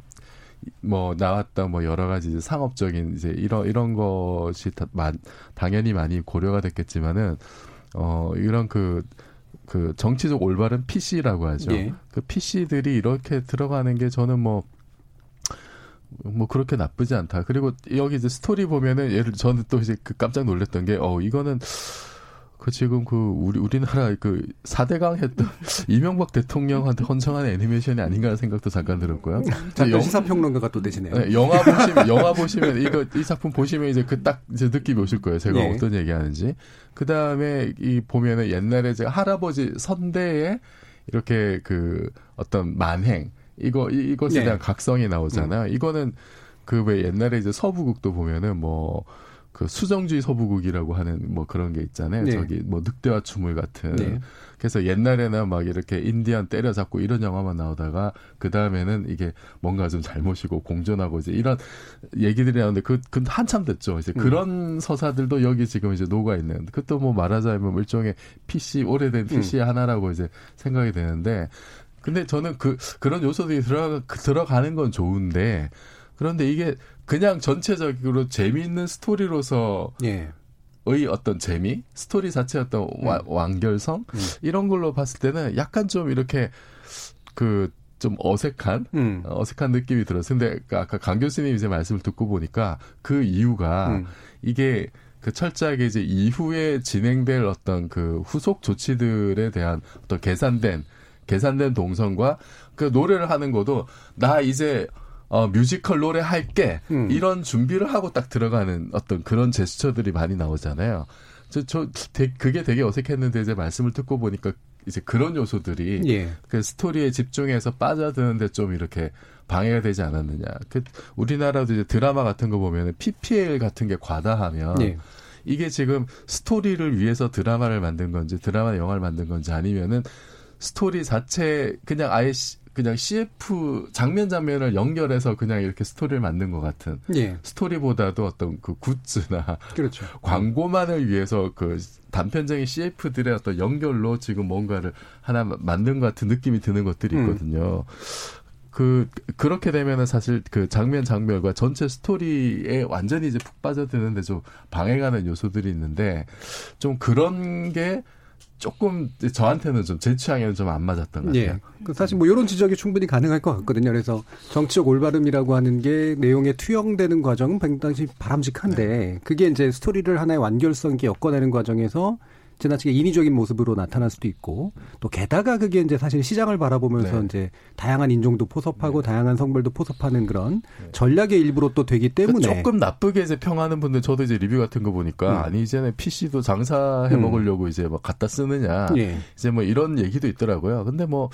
뭐 나왔던 뭐 여러 가지 이제 상업적인 이제 이런 이런 것이 다, 만, 당연히 많이 고려가 됐겠지만은 어 이런 그 그그 정치적 올바른 PC라고 하죠. 예. 그 PC들이 이렇게 들어가는 게 저는 뭐뭐 그렇게 나쁘지 않다. 그리고 여기 이제 스토리 보면은 예를 저는 또 이제 그 깜짝 놀랐던 게 어 이거는 그 지금 그 우리 우리나라 그 4대강 했던 <laughs> 이명박 대통령한테 헌정하는 애니메이션이 아닌가 하는 생각도 잠깐 들었고요. 자, 시사평론가가 또 되시네요. 네, 영화 보시면 영화 보시면 이거 이 작품 보시면 이제 그 딱 이제 느낌이 오실 거예요. 제가 네. 어떤 얘기하는지. 그 다음에 이 보면은 옛날에 제가 할아버지 선대에 이렇게 그 어떤 만행 이거 이, 이것에 네. 대한 각성이 나오잖아요. 음. 이거는 그 왜 옛날에 이제 서부국도 보면은 뭐 그 수정주의 서부국이라고 하는 뭐 그런 게 있잖아요. 네. 저기 뭐 늑대와 춤을 같은. 네. 그래서 옛날에는 막 이렇게 인디언 때려잡고 이런 영화만 나오다가 그 다음에는 이게 뭔가 좀 잘못이고 공존하고 이제 이런 얘기들이 나오는데 그, 그 한참 됐죠. 이제 음. 그런 서사들도 여기 지금 이제 녹아 있는. 그것도 뭐 말하자면 일종의 PC 오래된 PC의 음. 하나라고 이제 생각이 되는데 근데 저는 그 그런 요소들이 들어가 들어가는 건 좋은데 그런데 이게 그냥 전체적으로 재미있는 스토리로서 예. 의 어떤 재미, 스토리 자체 어떤 음. 와, 완결성 음. 이런 걸로 봤을 때는 약간 좀 이렇게 그 좀 어색한 음. 어색한 느낌이 들었어요. 근데 그 아까 강 교수님 이제 말씀을 듣고 보니까 그 이유가 음. 이게 그 철저하게 이제 이후에 진행될 어떤 그 후속 조치들에 대한 어떤 계산된 계산된 동선과 그 노래를 하는 것도 나 이제 어, 뮤지컬 노래 할게. 음. 이런 준비를 하고 딱 들어가는 어떤 그런 제스처들이 많이 나오잖아요. 저, 저, 되, 그게 되게 어색했는데 이제 말씀을 듣고 보니까 이제 그런 요소들이 예. 그 스토리에 집중해서 빠져드는데 좀 이렇게 방해가 되지 않았느냐. 그 우리나라도 이제 드라마 같은 거 보면은 PPL 같은 게 과다하면 예. 이게 지금 스토리를 위해서 드라마를 만든 건지 드라마 영화를 만든 건지 아니면은 스토리 자체 그냥 아예 시, 그냥 CF 장면 장면을 연결해서 그냥 이렇게 스토리를 만든 것 같은 예. 스토리보다도 어떤 그 굿즈나 그렇죠. <laughs> 광고만을 위해서 그 단편적인 CF들의 어떤 연결로 지금 뭔가를 하나 만든 것 같은 느낌이 드는 것들이 음. 있거든요. 음. 그 그렇게 되면은 사실 그 장면 장면과 전체 스토리에 완전히 이제 푹 빠져드는데 좀 방해가는 요소들이 있는데 좀 그런 게 조금 저한테는 좀 제 취향에는 좀 안 맞았던 것 같아요. 예. 사실 뭐 이런 지적이 충분히 가능할 것 같거든요. 그래서 정치적 올바름이라고 하는 게 내용에 투영되는 과정은 굉장히 바람직한데 네. 그게 이제 스토리를 하나의 완결성 있게 엮어내는 과정에서 지나치게 인위적인 모습으로 나타날 수도 있고 또 게다가 그게 이제 사실 시장을 바라보면서 네. 이제 다양한 인종도 포섭하고 네. 다양한 성별도 포섭하는 그런 네. 전략의 일부로 또 되기 때문에 조금 나쁘게 이제 평하는 분들 저도 이제 리뷰 같은 거 보니까 음. 아니 이제는 PC도 장사해 음. 먹으려고 이제 막 갖다 쓰느냐 예. 이제 뭐 이런 얘기도 있더라고요. 근데 뭐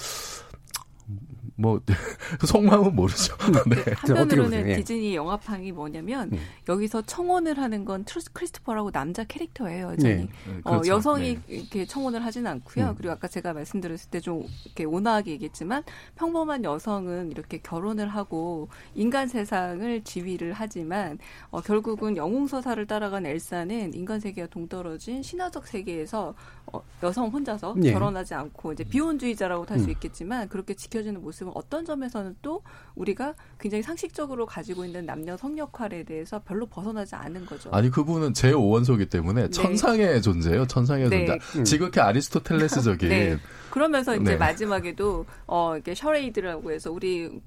뭐 <laughs> 속마음은 모르죠. 네. 한편으로는 예. 디즈니 영화판이 뭐냐면 음. 여기서 청혼을 하는 건 트루스 크리스토퍼라고 남자 캐릭터예요. 여전히 네. 어, 그렇죠. 여성이 네. 이렇게 청혼을 하지는 않고요. 음. 그리고 아까 제가 말씀드렸을 때 좀 이렇게 온화하게 얘기했지만 평범한 여성은 이렇게 결혼을 하고 인간 세상을 지휘를 하지만 어, 결국은 영웅 서사를 따라간 엘사는 인간 세계와 동떨어진 신화적 세계에서 어, 여성 혼자서 예. 결혼하지 않고 이제 비혼주의자라고 할수 음. 있겠지만 그렇게 지켜지는 모습 모습은 어떤 점에서는 또 우리가 굉장히 상식적으로 가지고 있는 남녀 성 역할에 대해서 별로 벗어나지 않은 거죠. 아니 그분은 제 5원소이기 때문에 네. 천상의 존재예요. 천상의 네. 존재. 음. 지극히 아리스토텔레스적인. <laughs> 네. 그러면서 이제 네. 마지막에도 어 이렇게 셔레이드라고 해서 우리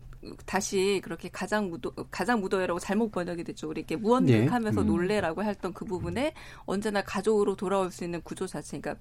다시 그렇게 가장 무도 가장 무도회라고 잘못 번역이 됐죠. 우리 이렇게 무언득하면서 네. 음. 놀래라고 했던 그 부분에 언제나 가족으로 돌아올 수 있는 구조 자체, 그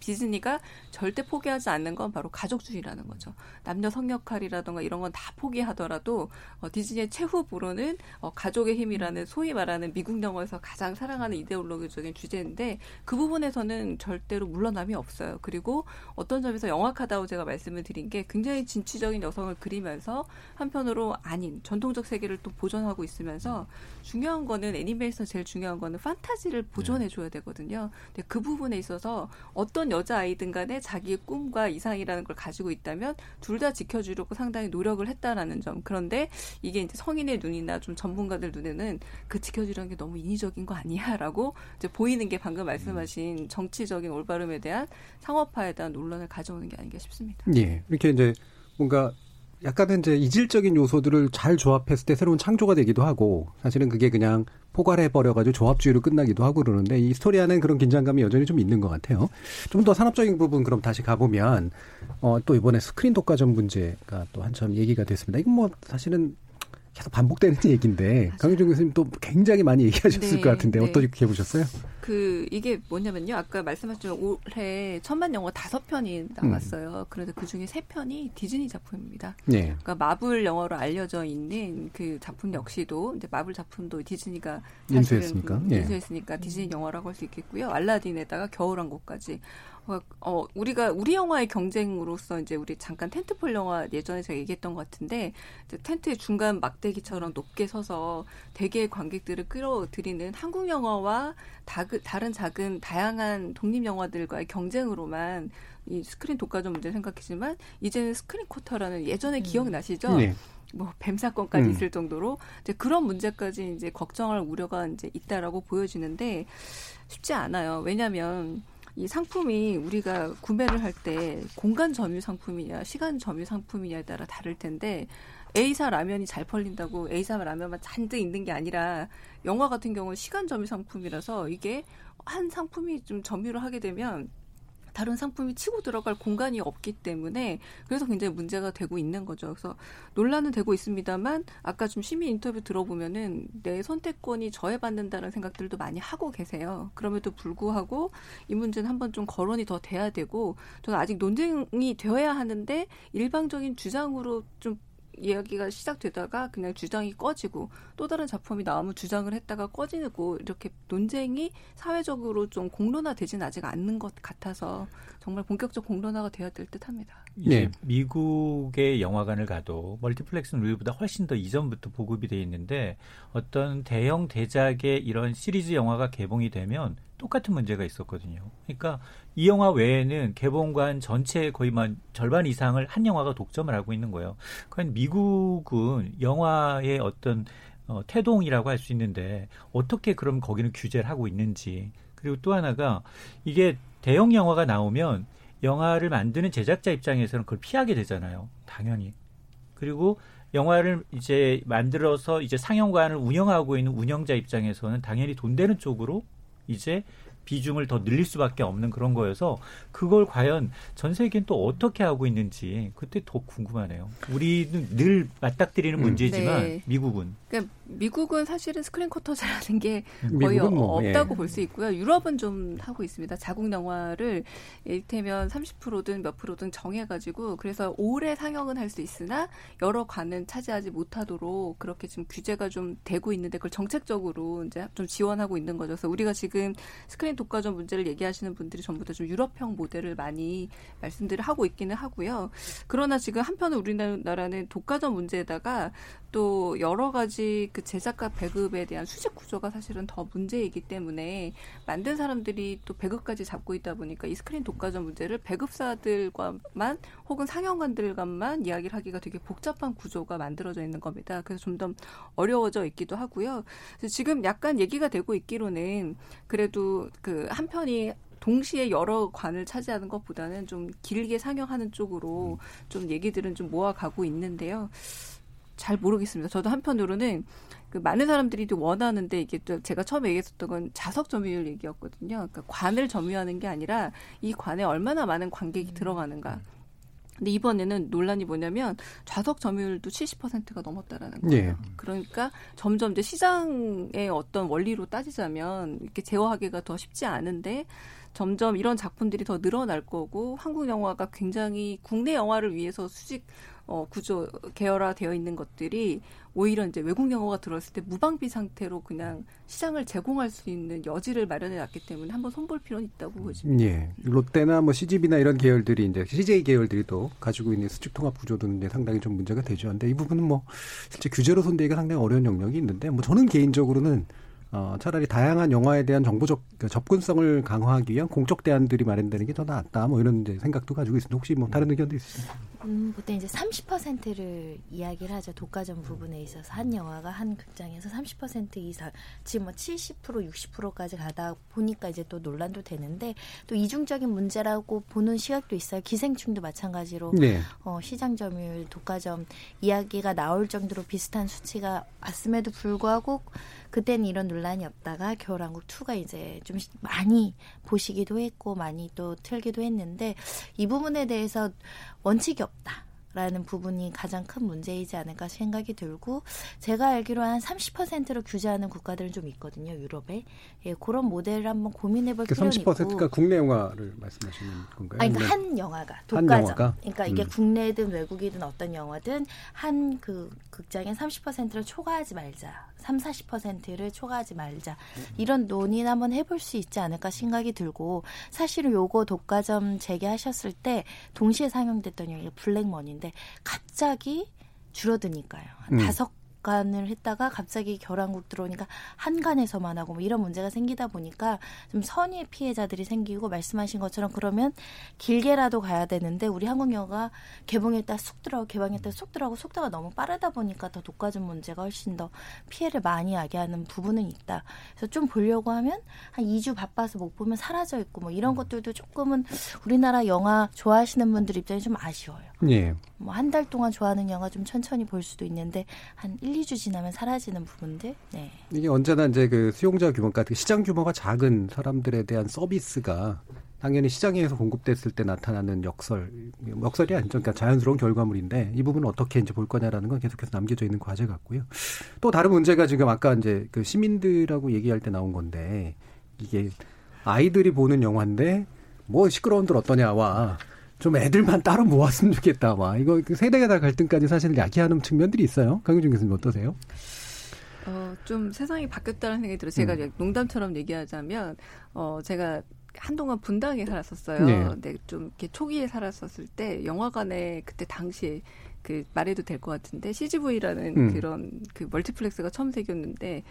디즈니가 절대 포기하지 않는 건 바로 가족주의라는 거죠. 남녀 성역할이라던가 이런 건 다 포기하더라도 어, 디즈니의 최후 부로는 어, 가족의 힘이라는 소위 말하는 미국 영화에서 가장 사랑하는 이데올로기적인 주제인데 그 부분에서는 절대로 물러남이 없어요. 그리고 어떤 점에서 영악하다고 제가 말씀을 드린 게 굉장히 진취적인 여성을 그리면서 한편으로 아닌 전통적 세계를 또 보존하고 있으면서 중요한 거는 애니메이션 제일 중요한 거는 판타지를 보존해 줘야 되거든요. 근데 그 부분에 있어서 어떤 여자 아이든 간에 자기의 꿈과 이상이라는 걸 가지고 있다면 둘 다 지켜주려고 상당히 노력을 했다라는 점. 그런데 이게 이제 성인의 눈이나 좀 전문가들 눈에는 그 지켜주려는 게 너무 인위적인 거 아니야 라고 이제 보이는 게 방금 말씀하신 정치적인 올바름에 대한 상업화에 대한 논란을 가져오는 게 아닌가 싶습니다. 예. 이렇게 이제 뭔가 약간은 이제 이질적인 요소들을 잘 조합했을 때 새로운 창조가 되기도 하고 사실은 그게 그냥 포괄해 버려가지고 조합주의로 끝나기도 하고 그러는데 이 스토리 안에 그런 긴장감이 여전히 좀 있는 것 같아요. 좀 더 산업적인 부분 그럼 다시 가보면 어, 또 이번에 스크린 독과점 문제가 또 한참 얘기가 됐습니다. 이건 뭐 사실은 계속 반복되는 <laughs> 얘기인데 강유정 교수님 또 굉장히 많이 얘기하셨을 네, 것 같은데 네. 어떻게 보셨어요? 그 이게 뭐냐면요. 아까 말씀하셨지만 올해 천만 영화 다섯 편이 나왔어요. 음. 그런데 그 중에 세 편이 디즈니 작품입니다. 네. 그러니까 마블 영화로 알려져 있는 그 작품 역시도 이제 마블 작품도 디즈니가 인수했으니까 그, 인수했으니까 예. 디즈니 영화라고 할 수 있겠고요. 알라딘에다가 겨울왕국까지 어, 우리가 우리 영화의 경쟁으로서 이제 우리 잠깐 tentpole 영화 예전에 제가 얘기했던 것 같은데 텐트의 중간 막대기처럼 높게 서서 대개의 관객들을 끌어들이는 한국 영화와 다, 다른 작은 다양한 독립 영화들과의 경쟁으로만 이 스크린 독과점 문제 생각했지만 이제는 스크린 쿼터라는 예전에 음. 기억나시죠? 네. 뭐뱀 사건까지 음. 있을 정도로 이제 그런 문제까지 이제 걱정할 우려가 이제 있다라고 보여지는데 쉽지 않아요. 왜냐하면 이 상품이 우리가 구매를 할 때 공간 점유 상품이냐 시간 점유 상품이냐에 따라 다를 텐데 A사 라면이 잘 팔린다고 A사 라면만 잔뜩 있는 게 아니라 영화 같은 경우는 시간 점유 상품이라서 이게 한 상품이 좀 점유를 하게 되면 다른 상품이 치고 들어갈 공간이 없기 때문에 그래서 굉장히 문제가 되고 있는 거죠. 그래서 논란은 되고 있습니다만 아까 좀 시민 인터뷰 들어보면은 내 선택권이 저해받는다는 생각들도 많이 하고 계세요. 그럼에도 불구하고 이 문제는 한번 좀 거론이 더 돼야 되고 저는 아직 논쟁이 되어야 하는데 일방적인 주장으로 좀 이야기가 시작되다가 그냥 주장이 꺼지고 또 다른 작품이 나오면 주장을 했다가 꺼지고 이렇게 논쟁이 사회적으로 좀 공론화되지는 아직 않는 것 같아서 정말 본격적 공론화가 되어야 될 듯합니다. 네. 미국의 영화관을 가도 멀티플렉스는 우리보다 훨씬 더 이전부터 보급이 돼 있는데 어떤 대형 대작의 이런 시리즈 영화가 개봉이 되면 똑같은 문제가 있었거든요. 그러니까 이 영화 외에는 개봉관 전체 거의 만 절반 이상을 한 영화가 독점을 하고 있는 거예요. 그러니까 미국은 영화의 어떤 어, 태동이라고 할 수 있는데 어떻게 그럼 거기는 규제를 하고 있는지 그리고 또 하나가 이게 대형 영화가 나오면 영화를 만드는 제작자 입장에서는 그걸 피하게 되잖아요. 당연히. 그리고 영화를 이제 만들어서 이제 상영관을 운영하고 있는 운영자 입장에서는 당연히 돈 되는 쪽으로 이제 비중을 더 늘릴 수밖에 없는 그런 거여서 그걸 과연 전 세계는 또 어떻게 하고 있는지 그때 더 궁금하네요. 우리는 늘 맞닥뜨리는 음. 문제지만 네. 미국은 그러니까 미국은 사실은 스크린 쿼터제라는 게 거의 뭐, 예. 없다고 예. 볼수 있고요. 유럽은 좀 하고 있습니다. 자국 영화를 일테면 30%든 몇 프로든 정해가지고 그래서 올해 상영은 할 수 있으나 여러 관은 차지하지 못하도록 그렇게 지금 규제가 좀 되고 있는데 그걸 정책적으로 이제 좀 지원하고 있는 거죠. 그래서 우리가 지금 스크린 독과점 문제를 얘기하시는 분들이 전부 다 좀 유럽형 모델을 많이 말씀들을 하고 있기는 하고요. 그러나 지금 한편은 우리나라는 독과점 문제에다가 또 여러 가지 그 제작가 배급에 대한 수직 구조가 사실은 더 문제이기 때문에 만든 사람들이 또 배급까지 잡고 있다 보니까 이 스크린 독과점 문제를 배급사들과만 혹은 상영관들과만 이야기를 하기가 되게 복잡한 구조가 만들어져 있는 겁니다. 그래서 좀 더 어려워져 있기도 하고요. 지금 약간 얘기가 되고 있기로는 그래도 그 한편이 동시에 여러 관을 차지하는 것보다는 좀 길게 상영하는 쪽으로 좀 얘기들은 좀 모아가고 있는데요. 잘 모르겠습니다. 저도 한편으로는 그 많은 사람들이 또 원하는데 이게 또 제가 처음에 얘기했었던 건 자석 점유율 얘기였거든요. 그러니까 관을 점유하는 게 아니라 이 관에 얼마나 많은 관객이 들어가는가. 근데 이번에는 논란이 뭐냐면 좌석 점유율도 70%가 넘었다라는 거예요. 예. 그러니까 점점 이제 시장의 어떤 원리로 따지자면 이렇게 제어하기가 더 쉽지 않은데 점점 이런 작품들이 더 늘어날 거고 한국 영화가 굉장히 국내 영화를 위해서 수직 어, 구조 계열화되어 있는 것들이 오히려 이제 외국 영화가 들어왔을 때 무방비 상태로 그냥 시장을 제공할 수 있는 여지를 마련해 놨기 때문에 한번 손볼 필요는 있다고 보십니다. 예. 롯데나 뭐 CGV나 이런 계열들이 이제 CJ 계열들이 또 가지고 있는 수직 통합 구조도 이제 상당히 좀 문제가 되죠. 근데 이 부분은 뭐 실제 규제로 손대기가 상당히 어려운 영역이 있는데 뭐 저는 개인적으로는 어, 차라리 다양한 영화에 대한 정보적 그 접근성을 강화하기 위한 공적 대안들이 마련되는 게 더 낫다. 뭐 이런 이제 생각도 가지고 있습니다. 혹시 뭐 다른 의견도 있으십니까? 음, 보통 이제 30%를 이야기를 하죠. 독과점 부분에 있어서 한 영화가 한 극장에서 30% 이상, 지금 뭐 70%, 60%까지 가다 보니까 이제 또 논란도 되는데 또 이중적인 문제라고 보는 시각도 있어요. 기생충도 마찬가지로 네. 어, 시장 점유율, 독과점 이야기가 나올 정도로 비슷한 수치가 왔음에도 불구하고 그때는 이런 논란이 없다가 겨울왕국 2가 이제 좀 많이 보시기도 했고 많이 또 틀기도 했는데 이 부분에 대해서 원칙이 없다. 라는 부분이 가장 큰 문제이지 않을까 생각이 들고 제가 알기로 한 30%로 규제하는 국가들은 좀 있거든요 유럽에 예, 그런 모델을 한번 고민해볼 30%가 있고 30%가 국내 영화를 말씀하시는 건가요? 아니 그러니까 한 영화가 독과점 한 영화가? 그러니까 이게 음. 국내든 외국이든 어떤 영화든 한 그 극장의 30%를 초과하지 말자 3, 40%를 초과하지 말자. 이런 논의는 한번 해볼 수 있지 않을까 생각이 들고 사실은 요거 독과점 재개하셨을 때 동시에 상영됐던 영화가 블랙머니인데 갑자기 줄어드니까요. 한 음. 다섯 간을 했다가 갑자기 결항국 들어오니까 한간에서만 하고 뭐 이런 문제가 생기다 보니까 좀 선의의 피해자들이 생기고 말씀하신 것처럼 그러면 길게라도 가야 되는데 우리 한국 영화가 개봉했다 쑥 들어가고 개방했다 쑥 들어가고 속도가 너무 빠르다 보니까 더 독과점 문제가 훨씬 더 피해를 많이 하게 하는 부분은 있다. 그래서 좀 보려고 하면 한 2주 바빠서 못 보면 사라져 있고 뭐 이런 것들도 조금은 우리나라 영화 좋아하시는 분들 입장이 좀 아쉬워요. 예. 뭐 한 달 동안 좋아하는 영화 좀 천천히 볼 수도 있는데 한 1, 2주 지나면 사라지는 부분들. 네. 이게 언제나 이제 그 수용자 규모가 시장 규모가 작은 사람들에 대한 서비스가 당연히 시장에서 공급됐을 때 나타나는 역설, 역설이 아니죠. 그러니까 자연스러운 결과물인데 이 부분은 어떻게 이제 볼 거냐라는 건 계속해서 남겨져 있는 과제 같고요. 또 다른 문제가 지금 아까 이제 그 시민들하고 얘기할 때 나온 건데 이게 아이들이 보는 영화인데 뭐 시끄러운들 어떠냐와 좀 애들만 따로 모았으면 좋겠다. 와 이거 그 세대가 다 갈등까지 사실 야기하는 측면들이 있어요. 강유준 교수님 어떠세요? 어, 좀 세상이 바뀌었다는 생각이 들어요. 제가 음. 농담처럼 얘기하자면, 어, 제가 한동안 분당에 살았었어요. 네. 근데 좀 이렇게 초기에 살았었을 때 영화관에 그때 당시에 그 말해도 될 것 같은데 CGV라는 음. 그런 그 멀티플렉스가 처음 생겼는데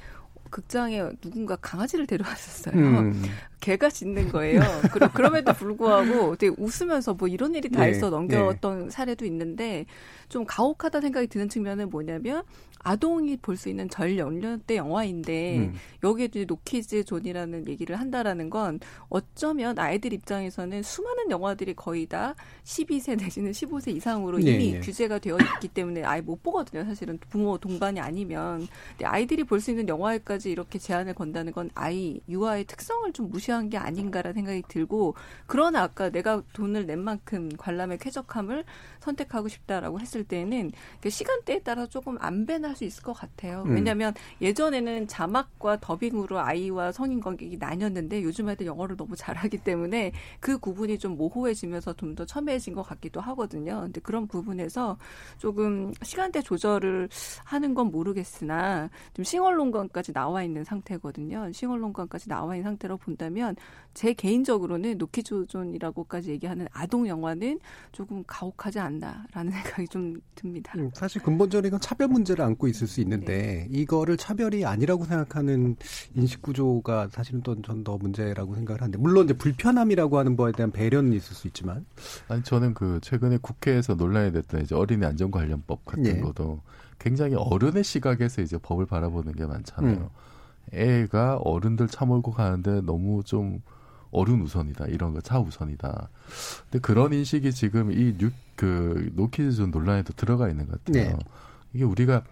극장에 누군가 강아지를 데려왔었어요. 음. 개가 짖는 거예요. 그러, 그럼에도 불구하고 되게 웃으면서 뭐 이런 일이 다 네. 있어 넘겼던 네. 사례도 있는데 좀 가혹하다 생각이 드는 측면은 뭐냐면 아동이 볼 수 있는 절 연령대 영화인데 음. 여기에 노키즈 존이라는 얘기를 한다라는 건 어쩌면 아이들 입장에서는 수많은 영화들이 거의 다 12세 내지는 15세 이상으로 네, 이미 네. 규제가 되어 있기 때문에 아예 못 보거든요. 사실은 부모 동반이 아니면 근데 아이들이 볼 수 있는 영화에까지 이렇게 제한을 건다는 건 아이 유아의 특성을 좀 무시한 게 아닌가라는 생각이 들고 그러나 아까 내가 돈을 낸 만큼 관람의 쾌적함을 선택하고 싶다라고 했을 때는 그 시간대에 따라 조금 안 배날 수 있을 것 같아요. 음. 왜냐하면 예전에는 자막과 더빙으로 아이와 성인 관객이 나뉘었는데 요즘 애들 영어를 너무 잘하기 때문에 그 구분이 좀 모호해지면서 좀 더 첨예해진 것 같기도 하거든요. 근데 그런 부분에서 조금 시간대 조절을 하는 건 모르겠으나 좀 싱얼롱관까지 나와 있는 상태거든요. 싱얼롱관까지 나와 있는 상태로 본다면 제 개인적으로는 노키조존이라고까지 얘기하는 아동 영화는 조금 가혹하지 않나라는 <laughs> 생각이 좀 듭니다. 음, 사실 근본적인 건 차별 문제를 안고 있을 수 있는데 네. 이거를 차별이 아니라고 생각하는 인식 구조가 사실은 또전더 문제라고 생각을 하는데 물론 이제 불편함이라고 하는 거에 대한 배려는 있을 수 있지만 아니 저는 그 최근에 국회에서 논란이 됐던 이제 어린이 안전 관련법 같은 네. 것도 굉장히 어른의 시각에서 이제 법을 바라보는 게 많잖아요. 음. 애가 어른들 차 몰고 가는데 너무 좀 어른 우선이다 이런 거 차 우선이다. 근데 그런 인식이 지금 이그 노키즈존 논란에도 들어가 있는 것 같아요. 네. 이게 우리가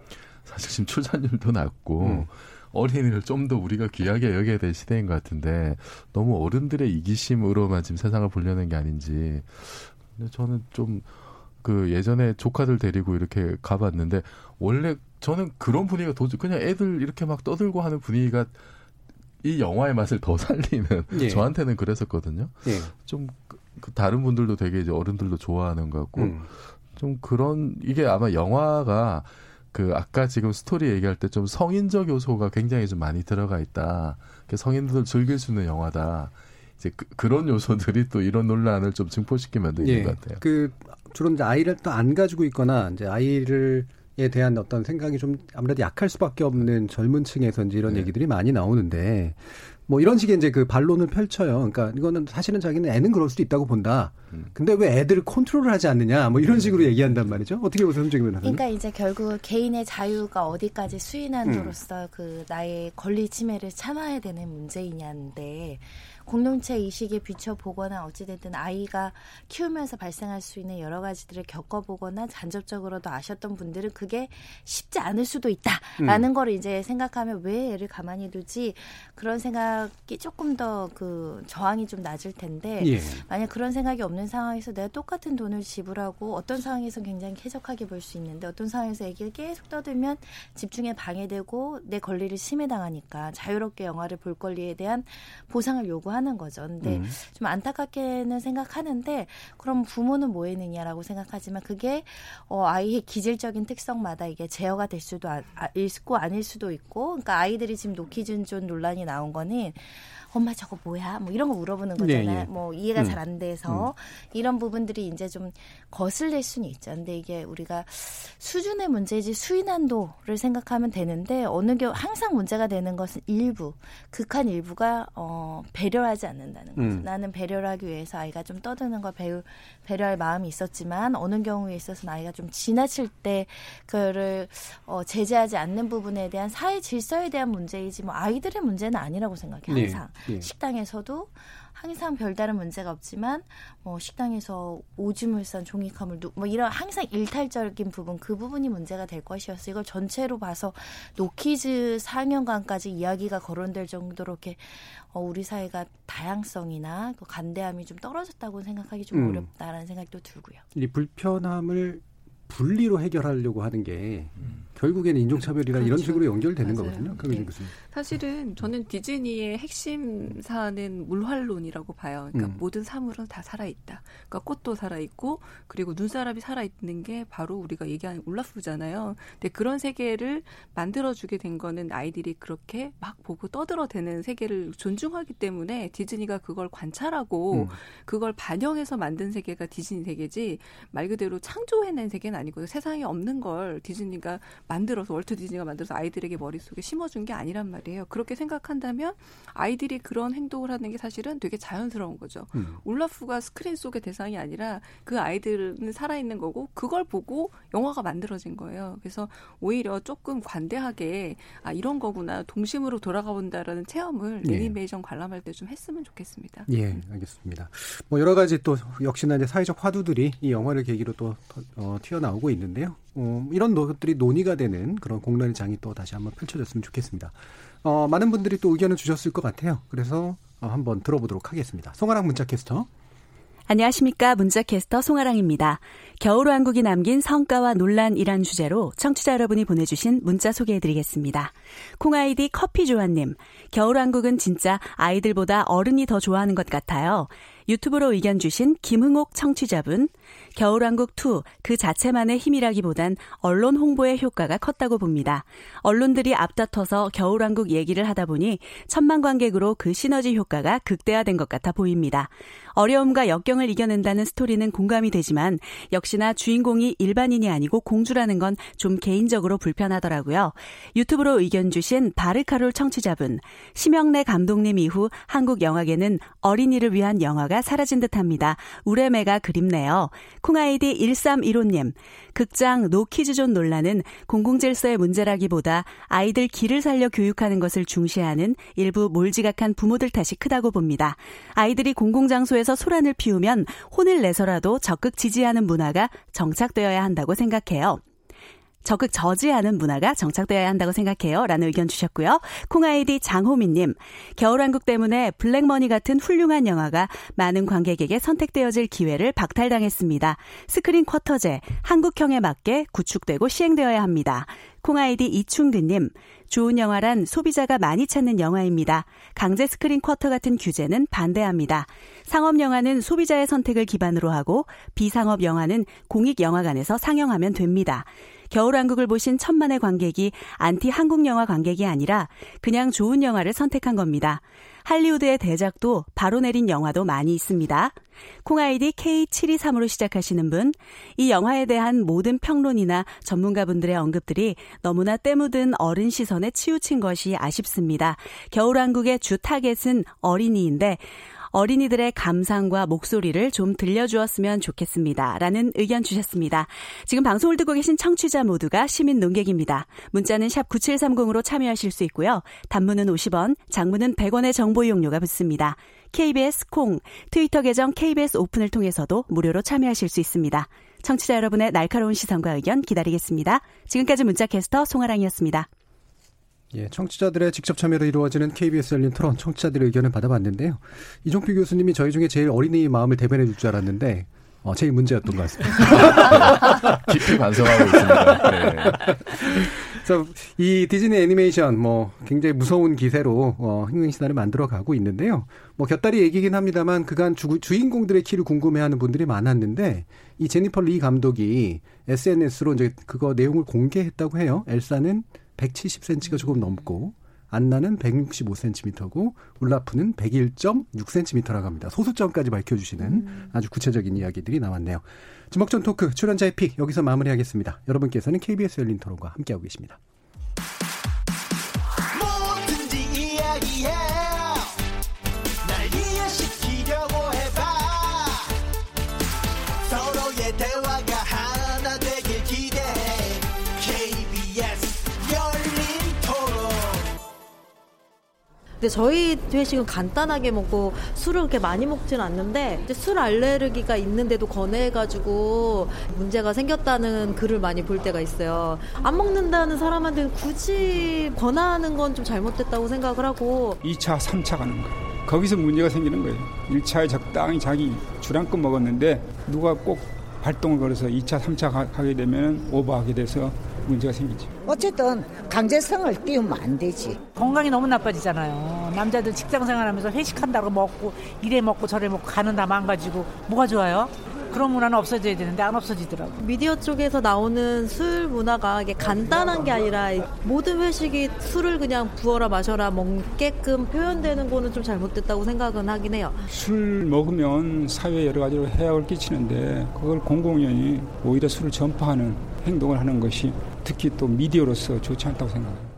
사실 지금 출산율도 낮고 음. 어린이를 좀 더 우리가 귀하게 여겨야 될 시대인 것 같은데 너무 어른들의 이기심으로만 지금 세상을 보려는 게 아닌지. 근데 저는 좀그 예전에 조카들 데리고 이렇게 가봤는데 원래 저는 그런 분위기가 도저히 그냥 애들 이렇게 막 떠들고 하는 분위기가 이 영화의 맛을 더 살리는 예. 저한테는 그랬었거든요. 예. 좀 그 다른 분들도 되게 이제 어른들도 좋아하는 것 같고 음. 좀 그런 이게 아마 영화가 그 아까 지금 스토리 얘기할 때 좀 성인적 요소가 굉장히 좀 많이 들어가 있다. 성인들 즐길 수 있는 영화다. 이제 그, 런 요소들이 또 이런 논란을 좀 증폭시키면 되는 예. 것 같아요. 그 주로 이제 아이를 또 안 가지고 있거나 이제 아이를 에 대한 어떤 생각이 좀 아무래도 약할 수밖에 없는 젊은 층에서 이제 이런 네. 얘기들이 많이 나오는데 뭐 이런 식의 이제 그 반론을 펼쳐요. 그러니까 이거는 사실은 자기는 애는 그럴 수도 있다고 본다. 음. 근데 왜 애들을 컨트롤을 하지 않느냐. 뭐 이런 식으로 얘기한단 말이죠. 어떻게 보세요, 변호사님? 그러니까 이제 결국 개인의 자유가 어디까지 수인한으로서 음. 그 나의 권리 침해를 참아야 되는 문제이냐인데 공동체 의식에 비춰보거나 어찌됐든 아이가 키우면서 발생할 수 있는 여러 가지들을 겪어보거나 간접적으로도 아셨던 분들은 그게 쉽지 않을 수도 있다라는 음. 걸 이제 생각하면 왜 애를 가만히 두지 그런 생각이 조금 더 그 저항이 좀 낮을 텐데 예. 만약 그런 생각이 없는 상황에서 내가 똑같은 돈을 지불하고 어떤 상황에서 굉장히 쾌적하게 볼 수 있는데 어떤 상황에서 애기를 계속 떠들면 집중에 방해되고 내 권리를 침해당하니까 자유롭게 영화를 볼 권리에 대한 보상을 요구하는 하는 거죠. 근데 음. 좀 안타깝게는 생각하는데 그럼 부모는 뭐 했느냐라고 생각하지만 그게 어, 아이의 기질적인 특성마다 이게 제어가 될 수도 아, 아, 있고 아닐 수도 있고 그러니까 아이들이 지금 노키준존 논란이 나온 거는 엄마 저거 뭐야? 뭐 이런 거 물어보는 네, 거잖아요. 네, 네. 뭐 이해가 음. 잘안 돼서 음. 이런 부분들이 이제 좀 거슬릴 수는 있죠. 근데 이게 우리가 수준의 문제지 수위난도를 생각하면 되는데 어느 경우 항상 문제가 되는 것은 일부 극한 일부가 어 배려하지 않는다는 거죠. 음. 나는 배려를 하기 위해서 아이가 좀 떠드는 걸 배우 배려할 마음이 있었지만 어느 경우에 있어서는 아이가 좀 지나칠 때 그를 어 제재하지 않는 부분에 대한 사회 질서에 대한 문제이지 뭐 아이들의 문제는 아니라고 생각해요. 네. 항상. 네. 예. 식당에서도 항상 별다른 문제가 없지만 뭐 식당에서 오줌을 싼 종이컵을 누, 뭐 이런 항상 일탈적인 부분 그 부분이 문제가 될 것이었어. 이걸 전체로 봐서 노키즈 4년간까지 이야기가 거론될 정도로 이렇게 어, 우리 사회가 다양성이나 그 간대함이 좀 떨어졌다고 생각하기 좀 음. 어렵다라는 생각도 들고요. 이 불편함을 분리로 해결하려고 하는 게 음. 결국에는 인종차별이나 그렇죠. 이런 식으로 연결되는 맞아요. 거거든요. 네. 교수님. 사실은 저는 디즈니의 핵심 사안은 물활론이라고 봐요. 그러니까 음. 모든 사물은 다 살아있다. 그러니까 꽃도 살아있고 그리고 눈사람이 살아있는 게 바로 우리가 얘기하는 울라프잖아요. 근데 그런 세계를 만들어주게 된 거는 아이들이 그렇게 막 보고 떠들어대는 세계를 존중하기 때문에 디즈니가 그걸 관찰하고 음. 그걸 반영해서 만든 세계가 디즈니 세계지 말 그대로 창조해낸 세계는 아니고요. 세상에 없는 걸 디즈니가 만들어서 월트 디즈니가 만들어서 아이들에게 머릿속에 심어준 게 아니란 말이에요. 그렇게 생각한다면 아이들이 그런 행동을 하는 게 사실은 되게 자연스러운 거죠. 음. 울라프가 스크린 속의 대상이 아니라 그 아이들은 살아있는 거고 그걸 보고 영화가 만들어진 거예요. 그래서 오히려 조금 관대하게 아 이런 거구나 동심으로 돌아가 본다라는 체험을 예. 애니메이션 관람할 때 좀 했으면 좋겠습니다. 예, 알겠습니다. 뭐 여러 가지 또 역시나 이제 사회적 화두들이 이 영화를 계기로 또 어, 튀어나오고 있는데요. 어, 이런 것들이 논의가 되는 그런 공론의 장이 또 다시 한번 펼쳐졌으면 좋겠습니다. 어, 많은 분들이 또 의견을 주셨을 것 같아요. 그래서 어, 한번 들어보도록 하겠습니다. 송아랑 문자캐스터. 안녕하십니까. 문자캐스터 송아랑입니다. 겨울왕국이 남긴 성과와 논란이란 주제로 청취자 여러분이 보내주신 문자 소개해드리겠습니다. 콩아이디 커피조아님. 겨울왕국은 진짜 아이들보다 어른이 더 좋아하는 것 같아요. 유튜브로 의견 주신 김흥옥 청취자분, 겨울왕국 2 그 자체만의 힘이라기보단 언론 홍보의 효과가 컸다고 봅니다. 언론들이 앞다퉈서 겨울왕국 얘기를 하다 보니 천만 관객으로 그 시너지 효과가 극대화된 것 같아 보입니다. 어려움과 역경을 이겨낸다는 스토리는 공감이 되지만 역시나 주인공이 일반인이 아니고 공주라는 건 좀 개인적으로 불편하더라고요. 유튜브로 의견 주신 바르카롤 청취자분, 심영래 감독님 이후 한국 영화계는 어린이를 위한 영화가 사라진 듯합니다. 우레메가 그립네요. 콩아이디 1315님, 극장 노키즈존 논란은 공공질서의 문제라기보다 아이들 길을 살려 교육하는 것을 중시하는 일부 몰지각한 부모들 탓이 크다고 봅니다. 아이들이 공공장소에서 소란을 피우면 혼을 내서라도 적극 지지하는 문화가 정착되어야 한다고 생각해요. 적극 저지하는 문화가 정착되어야 한다고 생각해요. 라는 의견 주셨고요. 콩아이디 장호민님, 겨울왕국 때문에 블랙머니 같은 훌륭한 영화가 많은 관객에게 선택되어질 기회를 박탈당했습니다. 스크린 쿼터제, 한국형에 맞게 구축되고 시행되어야 합니다. 콩아이디 이충근님, 좋은 영화란 소비자가 많이 찾는 영화입니다. 강제 스크린 쿼터 같은 규제는 반대합니다. 상업 영화는 소비자의 선택을 기반으로 하고 비상업 영화는 공익 영화관에서 상영하면 됩니다. 겨울왕국을 보신 천만의 관객이 안티 한국 영화 관객이 아니라 그냥 좋은 영화를 선택한 겁니다. 할리우드의 대작도 바로 내린 영화도 많이 있습니다. 콩아이디 K723으로 시작하시는 분, 이 영화에 대한 모든 평론이나 전문가분들의 언급들이 너무나 때묻은 어른 시선에 치우친 것이 아쉽습니다. 겨울왕국의 주 타겟은 어린이인데, 어린이들의 감상과 목소리를 좀 들려주었으면 좋겠습니다. 라는 의견 주셨습니다. 지금 방송을 듣고 계신 청취자 모두가 시민 논객입니다. 문자는 샵 9730으로 참여하실 수 있고요. 단문은 50원, 장문은 100원의 정보 이용료가 붙습니다. KBS 콩, 트위터 계정 KBS 오픈을 통해서도 무료로 참여하실 수 있습니다. 청취자 여러분의 날카로운 시선과 의견 기다리겠습니다. 지금까지 문자캐스터 송아랑이었습니다. 예, 청취자들의 직접 참여로 이루어지는 KBS 열린 토론 청취자들의 의견을 받아봤는데요. 이종필 교수님이 저희 중에 제일 어린이 마음을 대변해 줄 줄 알았는데 어, 제일 문제였던 것 같습니다. <laughs> 깊이 반성하고 있습니다. 네. <laughs> 그래서 이 디즈니 애니메이션 뭐 굉장히 무서운 기세로 어, 흥행신화를 만들어 가고 있는데요. 뭐 곁다리 얘기긴 합니다만 그간 주, 주인공들의 키를 궁금해하는 분들이 많았는데 이 제니퍼 리 감독이 SNS로 이제 그거 내용을 공개했다고 해요. 엘사는 170cm가 조금 넘고 안나는 165cm고 울라프는 101.6cm라고 합니다. 소수점까지 밝혀주시는 음. 아주 구체적인 이야기들이 나왔네요. 주먹전 토크 출연자의 픽 여기서 마무리하겠습니다. 여러분께서는 KBS 열린 토론과 함께하고 계십니다. 근데 저희 회식은 간단하게 먹고 술을 그렇게 많이 먹지는 않는데 술 알레르기가 있는데도 권해가지고 문제가 생겼다는 글을 많이 볼 때가 있어요. 안 먹는다는 사람한테 굳이 권하는 건 좀 잘못됐다고 생각을 하고 2차, 3차 가는 거예요. 거기서 문제가 생기는 거예요. 1차에 적당히 자기 줄한껏 먹었는데 누가 꼭 발동을 걸어서 2차, 3차 가 게 되면 오버하게 돼서 문제가 생기죠. 어쨌든 강제성을 띄우면 안 되지. 건강이 너무 나빠지잖아요. 남자들 직장 생활하면서 회식한다고 먹고 이래 먹고 저래 먹고 가는 다 망가지고 뭐가 좋아요? 그런 문화는 없어져야 되는데 안 없어지더라고. 미디어 쪽에서 나오는 술 문화가 이게 간단한 게 아니라 모든 회식이 술을 그냥 부어라 마셔라 먹게끔 표현되는 거는 좀 잘못됐다고 생각은 하긴 해요. 술 먹으면 사회에 여러 가지로 해악을 끼치는데 그걸 공공연히 오히려 술을 전파하는 행동을 하는 것이 특히 또 미디어로서 좋지 않다고 생각합니다.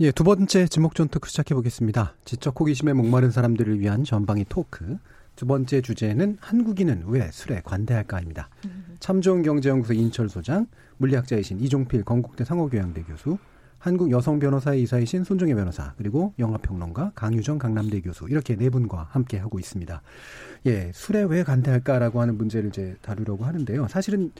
예, 두 번째 지목전 토크 시작해 보겠습니다. 지적 호기심에 목마른 사람들을 위한 전방위 토크. 두 번째 주제는 한국인은 왜 술에 관대할까입니다. 음. 참 좋은 경제연구소 인철 소장, 물리학자이신 이종필 건국대 상호교양대 교수, 한국 여성 변호사의 이사이신 손종혜 변호사, 그리고 영화평론가 강유정 강남대 교수 이렇게 네 분과 함께 하고 있습니다. 예, 술에 왜 관대할까라고 하는 문제를 이제 다루려고 하는데요. 사실은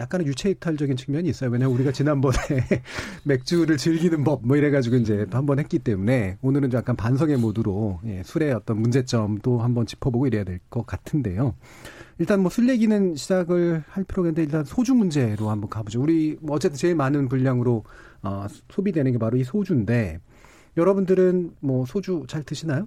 약간의 유체 이탈적인 측면이 있어요. 왜냐하면 우리가 지난번에 <laughs> 맥주를 즐기는 법 뭐 이래가지고 이제 또한번 했기 때문에 오늘은 약간 반성의 모드로 예, 술의 어떤 문제점도 한번 짚어보고 이래야 될 것 같은데요. 일단 뭐 술 얘기는 시작을 할 필요가 있는데 일단 소주 문제로 한번 가보죠. 우리 뭐 어쨌든 제일 많은 분량으로 어, 소비되는 게 바로 이 소주인데 여러분들은 뭐 소주 잘 드시나요?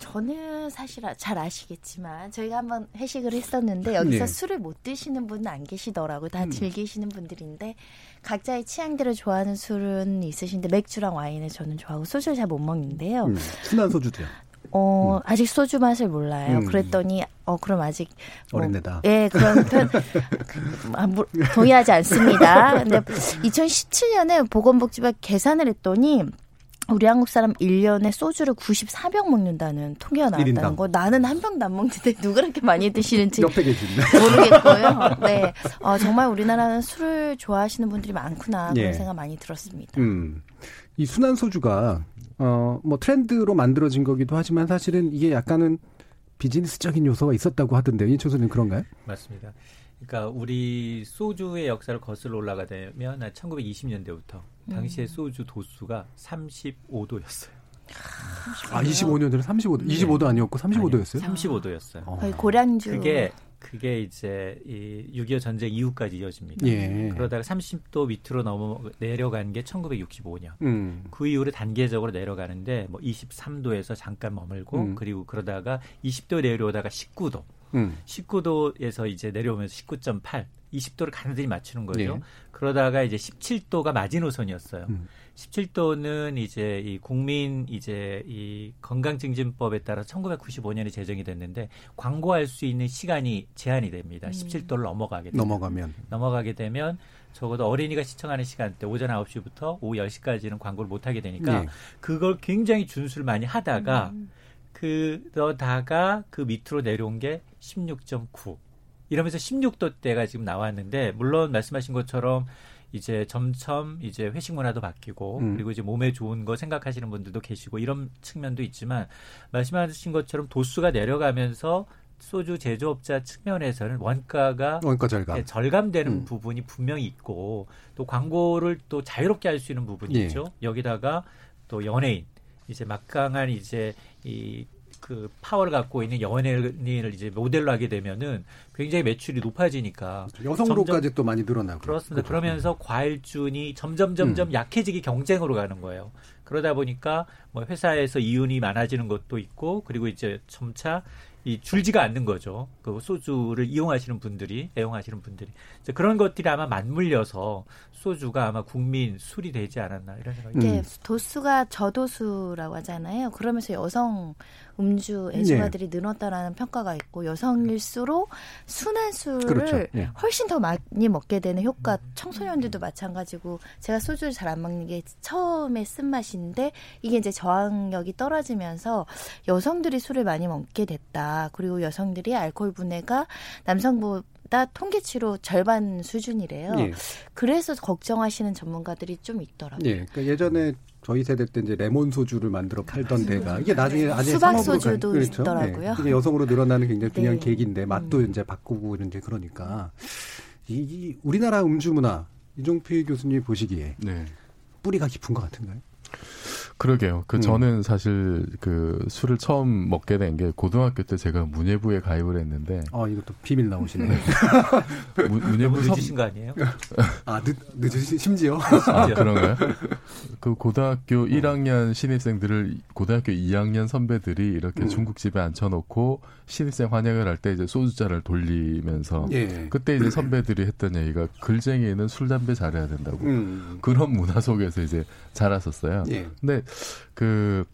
저는 사실 아, 잘 아시겠지만 저희가 한번 회식을 했었는데 여기서 네. 술을 못 드시는 분은 안 계시더라고요. 다 음. 즐기시는 분들인데 각자의 취향대로 좋아하는 술은 있으신데 맥주랑 와인을 저는 좋아하고 소주를 잘 못 먹는데요. 음. 순한 소주도요. 어, 음. 아직 소주 맛을 몰라요. 음. 그랬더니, 어, 그럼 아직. 뭐, 어린애다. 예, 그런 편, 아, 뭐, 동의하지 않습니다. 근데 <laughs> 2017년에 보건복지부 계산을 했더니, 우리 한국 사람 1년에 소주를 94병 먹는다는 통계가 나왔다는 1인당. 거. 나는 한 병도 안 먹는데 <laughs> 누가 그렇게 많이 드시는지 모르겠고요. 네. 어, 정말 우리나라는 술을 좋아하시는 분들이 많구나. 그런 예. 생각 많이 들었습니다. 음. 이 순한 소주가 어, 뭐 트렌드로 만들어진 거기도 하지만 사실은 이게 약간은 비즈니스적인 요소가 있었다고 하던데요. 이철수님 그런가요? 맞습니다. 그러니까 우리 소주의 역사를 거슬러 올라가면 1920년대부터 당시에 음. 소주 도수가 35도였어요. 아, 25년 전에 35도, 25도 아니었고 35도였어요? 아니요, 35도였어요. 어. 고량주. 그게 그게 이제 이 6.25 전쟁 이후까지 이어집니다. 예. 그러다가 30도 밑으로 넘어 내려간 게 1965년. 음. 그 이후로 단계적으로 내려가는데 뭐 23도에서 잠깐 머물고 음. 그리고 그러다가 20도 내려오다가 19도. 음. 19도에서 이제 내려오면서 19.8, 20도를 가느들이 맞추는 거죠. 예. 그러다가 이제 17도가 마지노선이었어요. 음. 17도는 이제 이 국민 이제 이 건강증진법에 따라 1995년에 제정이 됐는데 광고할 수 있는 시간이 제한이 됩니다. 음. 17도를 넘어가게 되면. 넘어가면 넘어가게 되면 적어도 어린이가 시청하는 시간대 오전 9시부터 오후 10시까지는 광고를 못 하게 되니까 네. 그걸 굉장히 준수를 많이 하다가 음. 그러다가 그 밑으로 내려온 게 16.9. 이러면서 16도 대가 지금 나왔는데 물론 말씀하신 것처럼 이제 점점 이제 회식 문화도 바뀌고 음. 그리고 이제 몸에 좋은 거 생각하시는 분들도 계시고 이런 측면도 있지만 말씀하신 것처럼 도수가 내려가면서 소주 제조업자 측면에서는 원가가 원가 절감 네, 절감되는 음. 부분이 분명히 있고 또 광고를 또 자유롭게 할 수 있는 부분이 예. 있죠. 여기다가 또 연예인 이제 막강한 이제 이 그 파워를 갖고 있는 연예인을 이제 모델로 하게 되면은 굉장히 매출이 높아지니까 그렇죠. 여성으로까지 또 많이 늘어나고 그렇습니다. 그렇죠. 그러면서 과일준이 점점 점점 음. 약해지기 경쟁으로 가는 거예요. 그러다 보니까 뭐 회사에서 이윤이 많아지는 것도 있고 그리고 이제 점차 이 줄지가 않는 거죠. 그 소주를 이용하시는 분들이 애용하시는 분들이 그런 것들이 아마 맞물려서 소주가 아마 국민 술이 되지 않았나 이런 생각이 듭니다. 네, 도수가 저도수라고 하잖아요. 그러면서 여성 음주 애주가들이 네. 늘었다라는 평가가 있고 여성일수록 순한 술을 그렇죠. 네. 훨씬 더 많이 먹게 되는 효과. 청소년들도 마찬가지고 제가 소주를 잘 안 먹는 게 처음에 쓴 맛인데 이게 이제 저항력이 떨어지면서 여성들이 술을 많이 먹게 됐다. 그리고 여성들이 알코올 분해가 남성보 다 통계치로 절반 수준이래요. 예. 그래서 걱정하시는 전문가들이 좀 있더라고요. 예. 그러니까 예전에 저희 세대 때 이제 레몬 소주를 만들어 팔던 데가 이게 나중에 나중에 수박 소주도 그렇죠? 있더라고요. 네. 이게 여성으로 늘어나는 굉장히 중요한 네. 계기인데 맛도 음. 이제 바꾸고 이제 그러니까 이, 이 우리나라 음주 문화 이종필 교수님 보시기에 네. 뿌리가 깊은 것 같은가요? 그러게요. 그 음. 저는 사실 그 술을 처음 먹게 된 게 고등학교 때 제가 문예부에 가입을 했는데. 아 이것도 비밀 나오시네. 네. <laughs> 문예부 늦으신 거 아니에요? 아 늦, 늦으신 심지어. 아 그런가요? 그 고등학교 1학년 어. 신입생들을 고등학교 2학년 선배들이 이렇게 음. 중국집에 앉혀놓고 신입생 환영을 할 때 이제 소주잔을 돌리면서 예. 그때 이제 선배들이 했던 얘기가 글쟁이는 술 담배 잘해야 된다고 음. 그런 문화 속에서 이제 자랐었어요. 예. 근데 그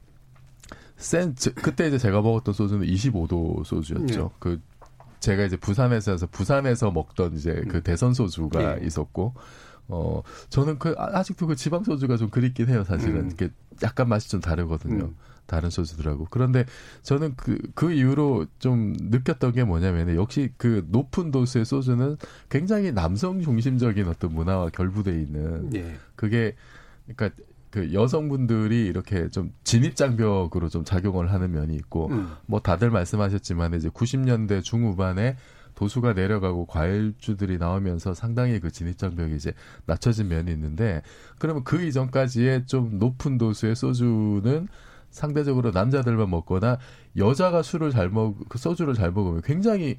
센, 그때 이제 제가 먹었던 소주는 25도 소주였죠. 네. 그 제가 이제 부산에서 서 부산에서 먹던 이제 그 음. 대선 소주가 네. 있었고 어 저는 그 아, 아직도 그 지방 소주가 좀 그립긴 해요 사실은 음. 이게 약간 맛이 좀 다르거든요 음. 다른 소주들하고 그런데 저는 그그 그 이후로 좀 느꼈던 게 뭐냐면 역시 그 높은 도수의 소주는 굉장히 남성 중심적인 어떤 문화와 결부돼 있는 네. 그게 그러니까 그 여성분들이 이렇게 좀 진입 장벽으로 좀 작용을 하는 면이 있고 음. 뭐 다들 말씀하셨지만 이제 90년대 중후반에 도수가 내려가고 과일주들이 나오면서 상당히 그 진입 장벽이 이제 낮춰진 면이 있는데 그러면 그 이전까지의 좀 높은 도수의 소주는 상대적으로 남자들만 먹거나 여자가 술을 잘 먹, 그 소주를 잘 먹으면 굉장히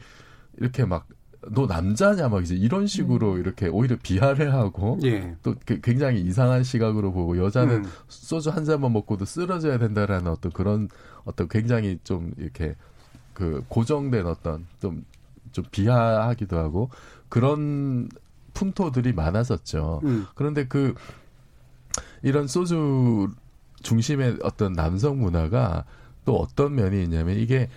이렇게 막 너 남자냐 막 이제 이런 식으로 음. 이렇게 오히려 비하를 하고 예. 또그 굉장히 이상한 시각으로 보고 여자는 음. 소주 한 잔만 먹고도 쓰러져야 된다라는 어떤 그런 어떤 굉장히 좀 이렇게 그 고정된 어떤 좀좀 비하하기도 하고 그런 풍토들이 많았었죠. 음. 그런데 그 이런 소주 중심의 어떤 남성 문화가 또 어떤 면이 있냐면 이게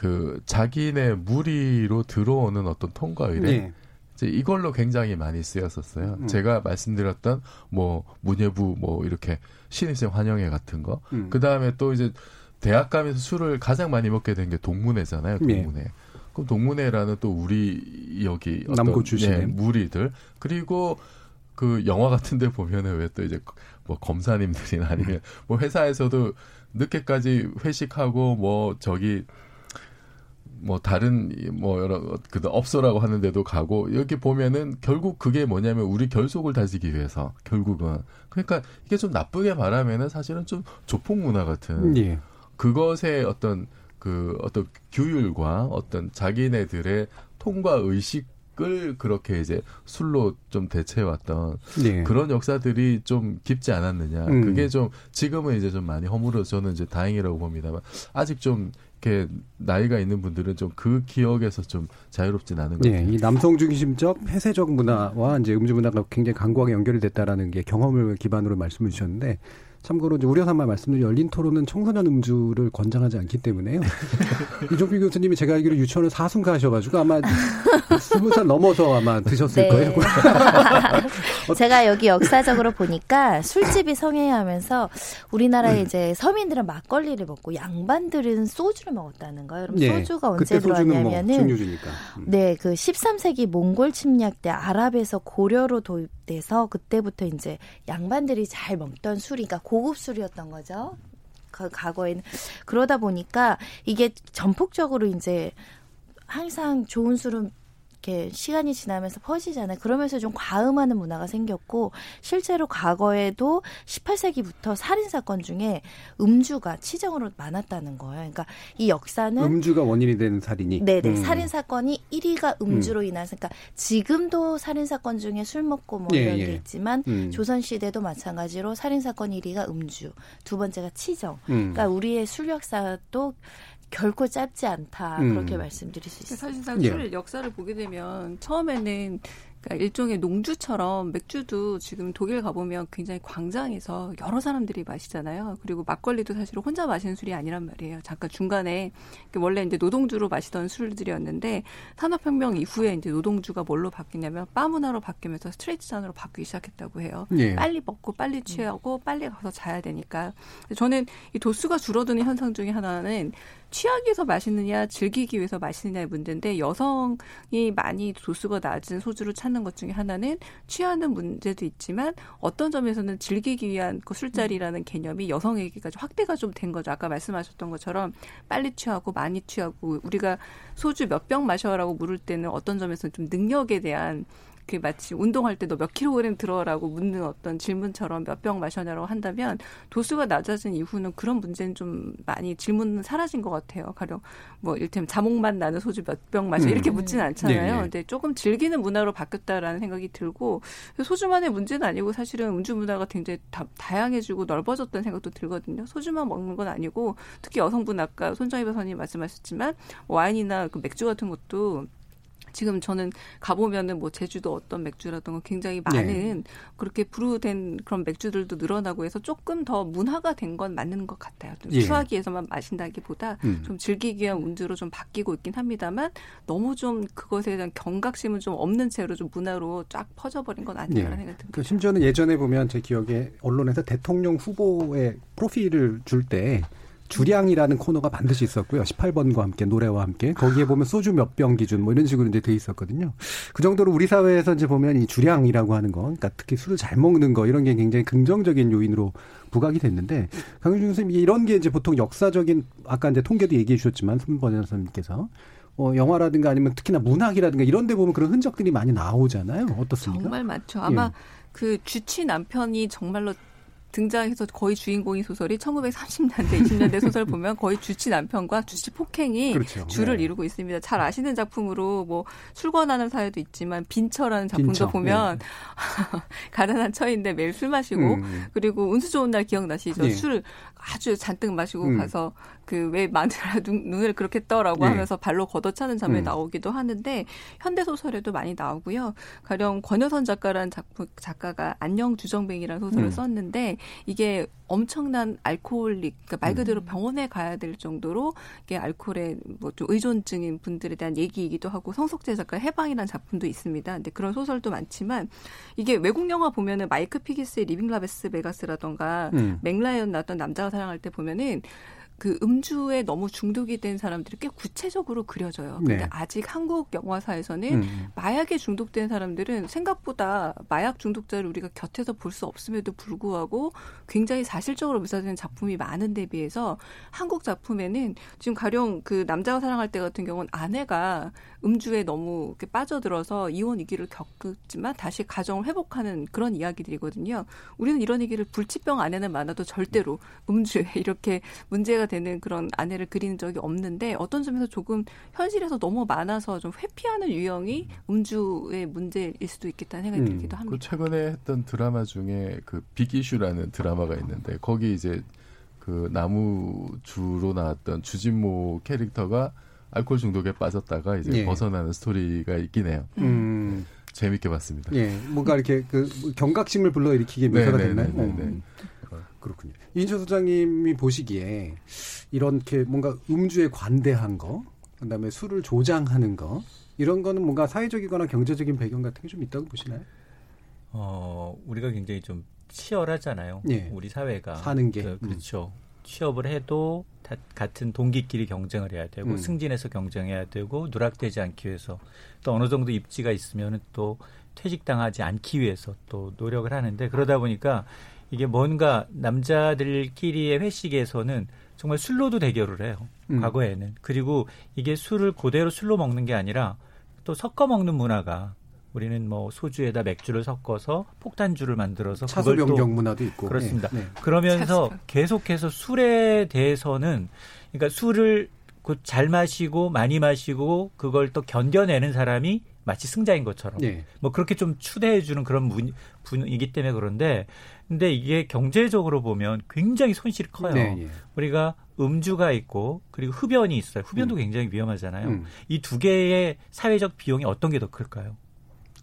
그 자기네 무리로 들어오는 어떤 통과 의뢰 네. 이제 이걸로 굉장히 많이 쓰였었어요. 음. 제가 말씀드렸던 뭐 문예부 뭐 이렇게 신입생 환영회 같은 거. 음. 그 다음에 또 이제 대학 가면서 술을 가장 많이 먹게 된 게 동문회잖아요. 네. 동문회. 네. 그럼 동문회라는 또 우리 여기 남고 출신 네, 무리들 그리고 그 영화 같은데 보면은 왜 또 이제 뭐 검사님들이나 아니면 뭐 회사에서도 늦게까지 회식하고 뭐 저기 뭐 다른 뭐 여러 그 업소라고 하는데도 가고 여기 보면은 결국 그게 뭐냐면 우리 결속을 다지기 위해서 결국은 그러니까 이게 좀 나쁘게 말하면은 사실은 좀 조폭 문화 같은 예. 그것의 어떤 그 어떤 규율과 어떤 자기네들의 통과 의식 을 그렇게 이제 술로 좀 대체해왔던 네. 그런 역사들이 좀 깊지 않았느냐. 음. 그게 좀 지금은 이제 좀 많이 허물어 저는 이제 다행이라고 봅니다만 아직 좀 이렇게 나이가 있는 분들은 좀 그 기억에서 좀 자유롭진 않은 것 같아요. 네, 이 남성 중심적 폐쇄적 문화와 이제 음주 문화가 굉장히 강고하게 연결이 됐다라는 게 경험을 기반으로 말씀을 주셨는데 참고로 이제 우려 삼아 말씀드린 열린 토론은 청소년 음주를 권장하지 않기 때문에요. <laughs> 이종필 교수님이 제가 알기로 유치원을 사순가 하셔가지고 아마 스무 살 넘어서 아마 드셨을 네. 거예요. <laughs> 제가 여기 역사적으로 보니까 술집이 성행하면서 우리나라에 음. 이제 서민들은 막걸리를 먹고 양반들은 소주를 먹었다는 거예요. 그럼 네. 소주가 언제 뭐 들어왔냐면은 뭐 음. 네, 그 13세기 몽골 침략 때 아랍에서 고려로 도입돼서 그때부터 이제 양반들이 잘 먹던 술이 그러니까 고급 술이었던 거죠. 그 과거에는 그러다 보니까 이게 전폭적으로 이제 항상 좋은 술은 이렇게 시간이 지나면서 퍼지잖아요. 그러면서 좀 과음하는 문화가 생겼고 실제로 과거에도 18세기부터 살인 사건 중에 음주가 치정으로 많았다는 거예요. 그러니까 이 역사는 음주가 원인이 되는 살인이 네네 음. 살인 사건이 1위가 음주로 음. 인해서 그러니까 지금도 살인 사건 중에 술 먹고 뭐 예, 이런 게 예. 있지만 음. 조선 시대도 마찬가지로 살인 사건 1위가 음주, 두 번째가 치정. 음. 그러니까 우리의 술 역사도 결코 짧지 않다 음. 그렇게 말씀드릴 수 있습니다. 사실상 술 예. 역사를 보게 되면 처음에는 그러니까 일종의 농주처럼 맥주도 지금 독일 가보면 굉장히 광장에서 여러 사람들이 마시잖아요. 그리고 막걸리도 사실 혼자 마시는 술이 아니란 말이에요. 잠깐 중간에 원래 이제 노동주로 마시던 술들이었는데 산업혁명 이후에 이제 노동주가 뭘로 바뀌냐면 바 문화로 바뀌면서 스트레이트 잔으로 바뀌기 시작했다고 해요. 예. 빨리 먹고 빨리 취하고 빨리 가서 자야 되니까. 저는 이 도수가 줄어드는 현상 중에 하나는 취하기 위해서 마시느냐 즐기기 위해서 마시느냐의 문제인데 여성이 많이 도수가 낮은 소주를 찾는 것 중에 하나는 취하는 문제도 있지만 어떤 점에서는 즐기기 위한 그 술자리라는 개념이 여성에게까지 확대가 좀 된 거죠. 아까 말씀하셨던 것처럼 빨리 취하고 많이 취하고 우리가 소주 몇 병 마셔라고 물을 때는 어떤 점에서는 좀 능력에 대한 그 마치 운동할 때너몇 킬로그램 들어라고 묻는 어떤 질문처럼 몇 병 마셨냐고 한다면 도수가 낮아진 이후는 그런 문제는 좀 많이 질문은 사라진 것 같아요. 가령 뭐 일테면 자몽만 나는 소주 몇 병 마셔 이렇게 음. 묻지는 않잖아요. 네, 네. 근데 조금 즐기는 문화로 바뀌었다라는 생각이 들고 소주만의 문제는 아니고 사실은 음주 문화가 굉장히 다, 다양해지고 넓어졌다는 생각도 들거든요. 소주만 먹는 건 아니고 특히 여성분 아까 손정희 변호사님 말씀하셨지만 와인이나 그 맥주 같은 것도 지금 저는 가보면은 뭐 제주도 어떤 맥주라든가 굉장히 많은 네. 그렇게 부르된 그런 맥주들도 늘어나고 해서 조금 더 문화가 된 건 맞는 것 같아요. 좀 예. 위해서만 마신다기보다 음. 좀 즐기기 위한 운주로 좀 바뀌고 있긴 합니다만 너무 좀 그것에 대한 경각심은 좀 없는 채로 좀 문화로 쫙 퍼져버린 건 아닌가라는 예. 생각이 듭니다. 그 심지어는 예전에 보면 제 기억에 언론에서 대통령 후보의 프로필을 줄때 주량이라는 코너가 반드시 있었고요. 18번과 함께 노래와 함께 거기에 보면 소주 몇 병 기준 뭐 이런 식으로 이제 돼 있었거든요. 그 정도로 우리 사회에서 이제 보면 이 주량이라고 하는 거, 그러니까 특히 술을 잘 먹는 거 이런 게 굉장히 긍정적인 요인으로 부각이 됐는데 강윤중 선생님 이런 게 이제 보통 역사적인 아까 이제 통계도 얘기해 주셨지만 손번 선생님께서 어, 영화라든가 아니면 특히나 문학이라든가 이런 데 보면 그런 흔적들이 많이 나오잖아요. 어떻습니까? 정말 많죠. 아마 예. 그 주치 남편이 정말로 등장해서 거의 주인공인 소설이 1930년대, 20년대 <laughs> 소설 보면 거의 주치 남편과 주치 폭행이 그렇죠. 주를 네. 이루고 있습니다. 잘 아시는 작품으로 뭐 출권하는 사회도 있지만 빈처라는 작품도 빈처. 보면 네. <laughs> 가난한 처인데 매일 술 마시고 음. 그리고 운수 좋은 날 기억나시죠? 네. 술 아주 잔뜩 마시고 음. 가서 그 왜 마누라 눈 을 그렇게 떠라고 네. 하면서 발로 걷어차는 장면이 음. 나오기도 하는데 현대 소설에도 많이 나오고요. 가령 권여선 작가라는 작품 작가가 안녕 주정뱅이라는 소설을 음. 썼는데 이게 엄청난 alcoholic, 그러니까 말 그대로 음. 병원에 가야 될 정도로 이게 알코올에 뭐 좀 의존증인 분들에 대한 얘기이기도 하고 성석재 작가 해방이라는 작품도 있습니다. 근데 그런 소설도 많지만 이게 외국 영화 보면은 마이크 피기스의 Leaving Las Vegas라던가 음. 맥라이언 나왔던 남자가 사랑할 때 보면은 그 음주에 너무 중독이 된 사람들이 꽤 구체적으로 그려져요. 근데 네. 아직 한국 영화사에서는 음. 마약에 중독된 사람들은 생각보다 마약 중독자를 우리가 곁에서 볼 수 없음에도 불구하고 굉장히 사실적으로 묘사되는 작품이 많은 데 비해서 한국 작품에는 지금 가령 그 남자가 사랑할 때 같은 경우는 아내가 음주에 너무 이렇게 빠져들어서 이혼 위기를 겪었지만 다시 가정을 회복하는 그런 이야기들이거든요. 우리는 이런 얘기를 불치병 아내는 많아도 절대로 음주에 <laughs> 이렇게 문제가 되는 그런 아내를 그리는 적이 없는데 어떤 점에서 조금 현실에서 너무 많아서 좀 회피하는 유형이 음주의 문제일 수도 있겠다는 생각이 들기도 합니다. 그 최근에 했던 드라마 중에 그 빅이슈라는 드라마가 있는데 거기 이제 그 나무주로 나왔던 주진모 캐릭터가 알코올 중독에 빠졌다가 이제 예. 벗어나는 스토리가 있긴 해요. 음. 재밌게 봤습니다. 예, 뭔가 이렇게 그 경각심을 불러일으키게 묘사가 네, 네, 됐나요? 네, 네, 네. 음. 그렇군요. 이인철 소장님이 보시기에 이렇게 뭔가 음주에 관대한 거, 그다음에 술을 조장하는 거 이런 거는 뭔가 사회적이거나 경제적인 배경 같은 게 좀 있다고 보시나요? 어, 우리가 굉장히 좀 치열하잖아요. 예. 우리 사회가. 사는 게. 그, 그렇죠. 취업을 해도 다 같은 동기끼리 경쟁을 해야 되고 음. 승진해서 경쟁해야 되고 누락되지 않기 위해서 또 어느 정도 입지가 있으면 또 퇴직당하지 않기 위해서 또 노력을 하는데 그러다 보니까 이게 뭔가 남자들끼리의 회식에서는 정말 술로도 대결을 해요. 음. 과거에는. 그리고 이게 술을 그대로 술로 먹는 게 아니라 또 섞어 먹는 문화가 우리는 뭐 소주에다 맥주를 섞어서 폭탄주를 만들어서 또 변경 문화도 있고. 그렇습니다. 네, 네. 그러면서 계속해서 술에 대해서는 그러니까 술을 그잘 마시고 많이 마시고 그걸 또 견뎌내는 사람이 마치 승자인 것처럼 네. 뭐 그렇게 좀 추대해 주는 그런 분, 분이기 때문에 그런데 근데 이게 경제적으로 보면 굉장히 손실이 커요. 네, 예. 우리가 음주가 있고 그리고 흡연이 있어요. 흡연도 음. 굉장히 위험하잖아요. 음. 이두 개의 사회적 비용이 어떤 게 더 클까요?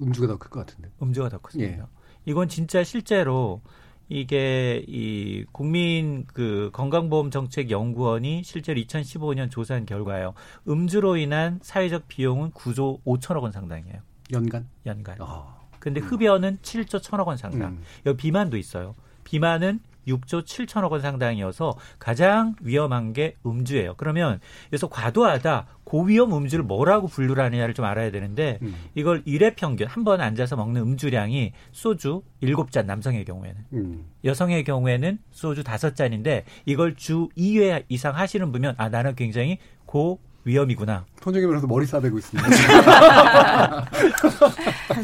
음주가 더 클 것 같은데. 음주가 더 크습니다. 예. 이건 진짜 실제로 이게 이 국민 그 건강보험 정책 연구원이 실제로 2015년 조사한 결과예요. 음주로 인한 사회적 비용은 9조 5천억 원 상당이에요. 연간? 연간. 아. 근데 흡연은 7조 1천억 원 상당. 음. 여기 비만도 있어요. 비만은 6조 7천억 원 상당이어서 가장 위험한 게 음주예요. 그러면 여기서 과도하다 고위험 음주를 뭐라고 분류를 하느냐를 좀 알아야 되는데 음. 이걸 일회 평균 한 번 앉아서 먹는 음주량이 소주 7잔 남성의 경우에는 음. 여성의 경우에는 소주 5잔인데 이걸 주 2회 이상 하시는 분면 아 나는 굉장히 고 위험이구나. 손정임으로서 머리 싸대고 있습니다.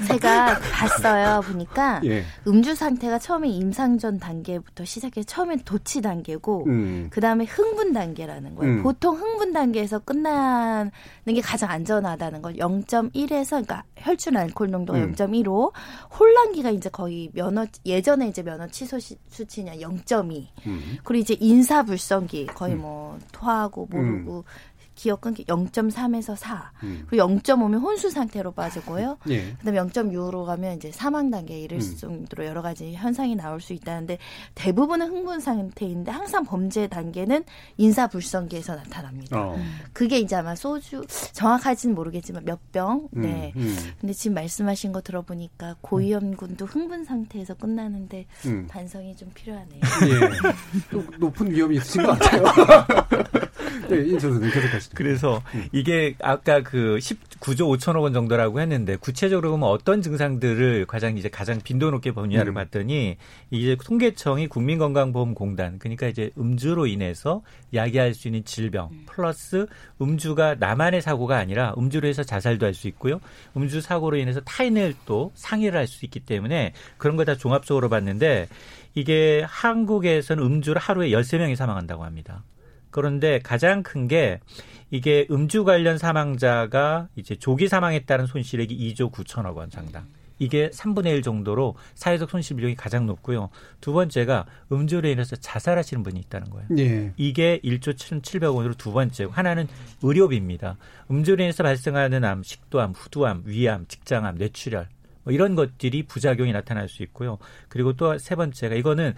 제가 봤어요. 보니까 <laughs> 예. 음주 상태가 처음에 임상전 단계부터 시작해서 처음엔 도치 단계고 음. 그 다음에 흥분 단계라는 거예요. 음. 보통 흥분 단계에서 끝나는 게 가장 안전하다는 걸 0.1에서 그러니까 혈중 알코올 농도가 음. 0.15, 혼란기가 이제 거의 면허 예전에 이제 면허 취소 시- 수치냐 0.2. 음. 그리고 이제 인사불성기 거의 뭐 토하고 모르고 기억 끊기 0.3 에서 4. 음. 그리고 0.5면 혼수 상태로 빠지고요. <laughs> 예. 그다음에 0.6로 가면 이제 사망 단계에 이를 음. 정도로 여러 가지 현상이 나올 수 있다는데 대부분은 흥분 상태인데 항상 범죄 단계는 인사 불성기에서 나타납니다. 어. 그게 이제 아마 소주 정확하지는 모르겠지만 몇 병. 음, 네. 음. 근데 지금 말씀하신 거 들어보니까 고위험군도 흥분 상태에서 끝나는데 음. 반성이 좀 필요하네요. <laughs> 예. 또 높은 위험이 있으신 것 같아요. <laughs> 네, 인철 선생님 계속하시죠. 그래서 음. 이게 아까 그 19조 5천억 원 정도라고 했는데 구체적으로 보면 어떤 증상들을 가장 이제 가장 빈도 높게 분야를 음. 봤더니 이제 통계청이 국민건강보험공단 그러니까 이제 음주로 인해서 야기할 수 있는 질병 플러스 음주가 나만의 사고가 아니라 음주로 해서 자살도 할 수 있고요. 음주 사고로 인해서 타인을 또 상해를 할 수 있기 때문에 그런 거 다 종합적으로 봤는데 이게 한국에서는 음주로 하루에 13명이 사망한다고 합니다. 그런데 가장 큰 게 이게 음주 관련 사망자가 이제 조기 사망에 따른 손실액이 2조 9천억 원 상당. 이게 3분의 1 정도로 사회적 손실 비용이 가장 높고요. 두 번째가 음주로 인해서 자살하시는 분이 있다는 거예요. 예. 이게 1조 7,700원으로 두 번째고 하나는 의료비입니다. 음주로 인해서 발생하는 암, 식도암, 후두암, 위암, 직장암, 뇌출혈 뭐 이런 것들이 부작용이 나타날 수 있고요. 그리고 또 세 번째가 이거는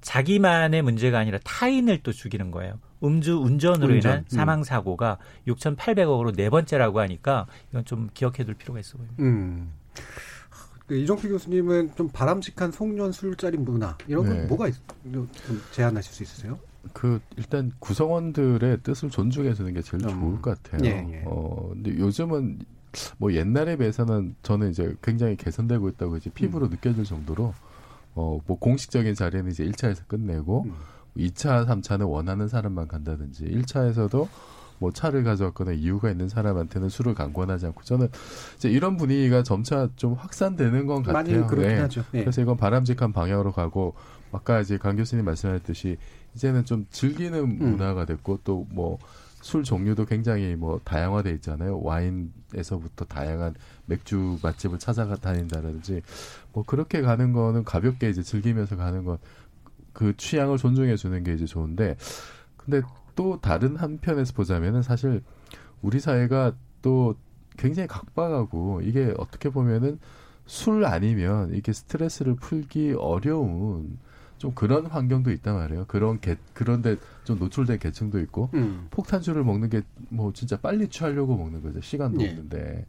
자기만의 문제가 아니라 타인을 또 죽이는 거예요. 음주 운전으로 운전, 인한 음. 사망 사고가 6,800억으로 네 번째라고 하니까 이건 좀 기억해둘 필요가 있어 보입니다. 음. 그 이종필 교수님은 좀 바람직한 송년 술자리 문화 이런 건 네. 뭐가 있, 좀 제안하실 수 있으세요? 그 일단 구성원들의 뜻을 존중해 주는 게 제일 음. 좋을 것 같아요. 예, 예. 어 근데 요즘은 뭐 옛날에 비해서는 저는 이제 굉장히 개선되고 있다고 이제 피부로 음. 느껴질 정도로 어 뭐 공식적인 자리는 이제 1차에서 끝내고 음. 2차, 3차는 원하는 사람만 간다든지 1차에서도 뭐 차를 가져왔거나 이유가 있는 사람한테는 술을 강권하지 않고 저는 이제 이런 분위기가 점차 좀 확산되는 건 같아요. 많이 그렇긴 네. 하죠. 네. 그래서 이건 바람직한 방향으로 가고 아까 이제 강 교수님 말씀하셨듯이 이제는 좀 즐기는 음. 문화가 됐고 또뭐 술 종류도 굉장히 뭐 다양화돼 있잖아요. 와인에서부터 다양한 맥주 맛집을 찾아가 다닌다든지 뭐 그렇게 가는 거는 가볍게 이제 즐기면서 가는 건 그 취향을 존중해 주는 게 이제 좋은데 근데 또 다른 한편에서 보자면은 사실 우리 사회가 또 굉장히 각박하고 이게 어떻게 보면은 술 아니면 이렇게 스트레스를 풀기 어려운 좀 그런 환경도 있단 말이에요. 그런 개, 그런데 좀 노출된 계층도 있고 음. 폭탄주를 먹는 게 뭐 진짜 빨리 취하려고 먹는 거죠. 시간도 예. 없는데.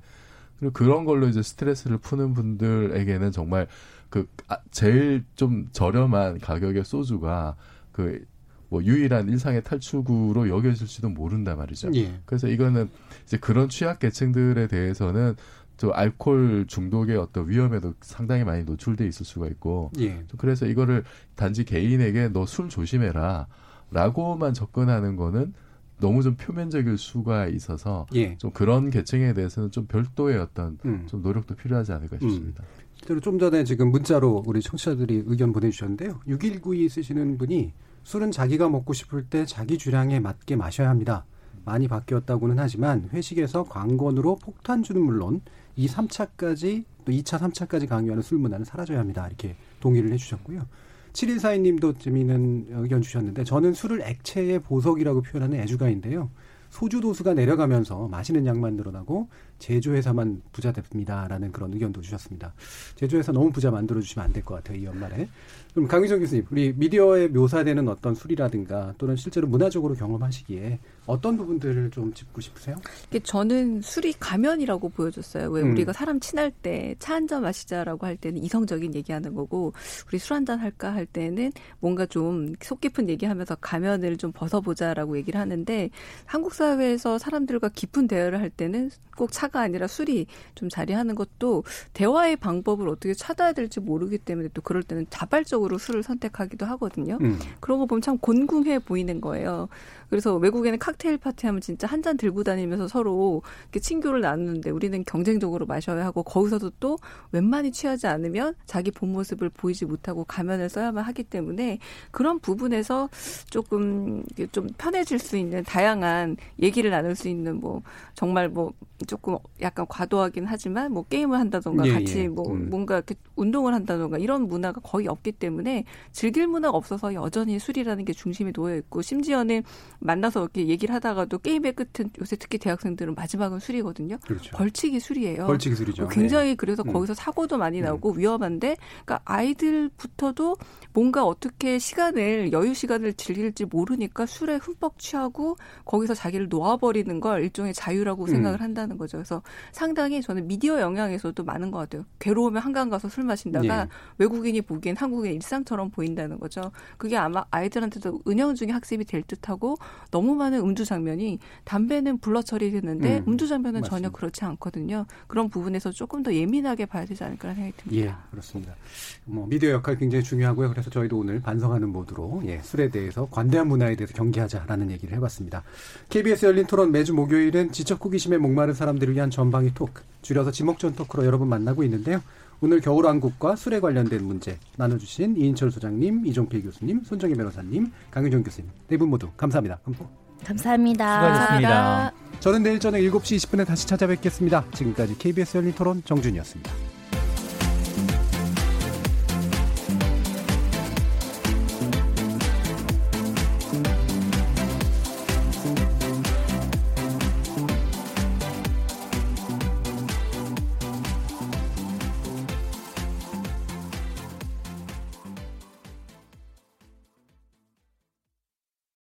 그리고 그런 걸로 이제 스트레스를 푸는 분들에게는 정말 그 아, 제일 좀 저렴한 가격의 소주가 그 뭐 유일한 일상의 탈출구로 여겨질지도 모른다 말이죠. 예. 그래서 이거는 이제 그런 취약 계층들에 대해서는 저 알코올 중독의 어떤 위험에도 상당히 많이 노출돼 있을 수가 있고 예. 그래서 이거를 단지 개인에게 너 술 조심해라 라고만 접근하는 거는 너무 좀 표면적일 수가 있어서 예. 좀 그런 계층에 대해서는 좀 별도의 어떤 음. 좀 노력도 필요하지 않을까 싶습니다. 음. 실제로 좀 전에 지금 문자로 우리 청취자들이 의견 보내주셨는데요. 6192 쓰시는 분이 술은 자기가 먹고 싶을 때 자기 주량에 맞게 마셔야 합니다. 많이 바뀌었다고는 하지만 회식에서 관건으로 폭탄주는 물론 2, 3차까지 또 2차, 3차까지 강요하는 술 문화는 사라져야 합니다. 이렇게 동의를 해주셨고요. 7142님도 재미있는 의견 주셨는데 저는 술을 액체의 보석이라고 표현하는 애주가인데요. 소주 도수가 내려가면서 마시는 양만 늘어나고 제조회사만 부자 됩니다라는 그런 의견도 주셨습니다. 제조회사 너무 부자 만들어 주시면 안 될 것 같아요 이 연말에. 그럼 강희정 교수님, 우리 미디어에 묘사되는 어떤 술이라든가 또는 실제로 문화적으로 경험하시기에 어떤 부분들을 좀 짚고 싶으세요? 저는 술이 가면이라고 보여줬어요. 왜 음. 우리가 사람 친할 때 차 한 잔 마시자라고 할 때는 이성적인 얘기하는 거고 우리 술 한 잔 할까 할 때는 뭔가 좀 속 깊은 얘기하면서 가면을 좀 벗어보자라고 얘기를 하는데 한국 사회에서 사람들과 깊은 대화를 할 때는 꼭 차가 아니라 술이 좀 자리하는 것도 대화의 방법을 어떻게 찾아야 될지 모르기 때문에 또 그럴 때는 자발적으로 술을 선택하기도 하거든요. 음. 그런 거 보면 참 곤궁해 보이는 거예요. 그래서 외국에는 칵테일 파티 하면 진짜 한 잔 들고 다니면서 서로 이렇게 친교를 나누는데 우리는 경쟁적으로 마셔야 하고 거기서도 또 웬만히 취하지 않으면 자기 본 모습을 보이지 못하고 가면을 써야만 하기 때문에 그런 부분에서 조금 좀 편해질 수 있는 다양한 얘기를 나눌 수 있는 뭐 정말 뭐 조금 약간 과도하긴 하지만 뭐 게임을 한다던가 예, 같이 예. 뭐 음. 뭔가 이렇게 운동을 한다던가 이런 문화가 거의 없기 때문에 즐길 문화가 없어서 여전히 술이라는 게 중심에 놓여 있고 심지어는 만나서 이렇게 얘기를 하다가도 게임의 끝은 요새 특히 대학생들은 마지막은 술이거든요. 그렇죠. 벌칙이 술이에요. 벌칙이 술이죠. 굉장히 네. 그래서 음. 거기서 사고도 많이 음. 나오고 음. 위험한데 그러니까 아이들부터도 뭔가 어떻게 시간을 여유 시간을 즐길지 모르니까 술에 흠뻑 취하고 거기서 자기를 놓아버리는 걸 일종의 자유라고 음. 생각을 한다는 거죠. 그래서 상당히 저는 미디어 영향에서도 많은 것 같아요. 괴로우면 한강 가서 술 마신다가 예. 외국인이 보기엔 한국의 일상처럼 보인다는 거죠. 그게 아마 아이들한테도 은연중에 학습이 될 듯하고 너무 많은 음주 장면이 담배는 불러 처리됐는데 음, 주 장면은 맞습니다. 전혀 그렇지 않거든요. 그런 부분에서 조금 더 예민하게 봐야 되지 않을까 생각이 듭니다. 예, 그렇습니다. 뭐 미디어 역할 굉장히 중요하고요. 그래서 저희도 오늘 반성하는 모드로 예, 술에 대해서 관대한 문화에 대해서 경계하자라는 얘기를 해봤습니다. KBS 열린 토론 매주 목요일은 지적 호기심에 목마른 사람들을 위한 전방위 토크, 줄여서 지목전 토크로 여러분 만나고 있는데요. 오늘 겨울왕국과 술에 관련된 문제 나눠주신 이인철 소장님, 이종필 교수님, 손정희 변호사님, 강유정 교수님 네 분 모두 감사합니다. 감사합니다. 수고하셨습니다. 저는 내일 저녁 7시 20분에 다시 찾아뵙겠습니다. 지금까지 KBS 열린 토론 정준이었습니다.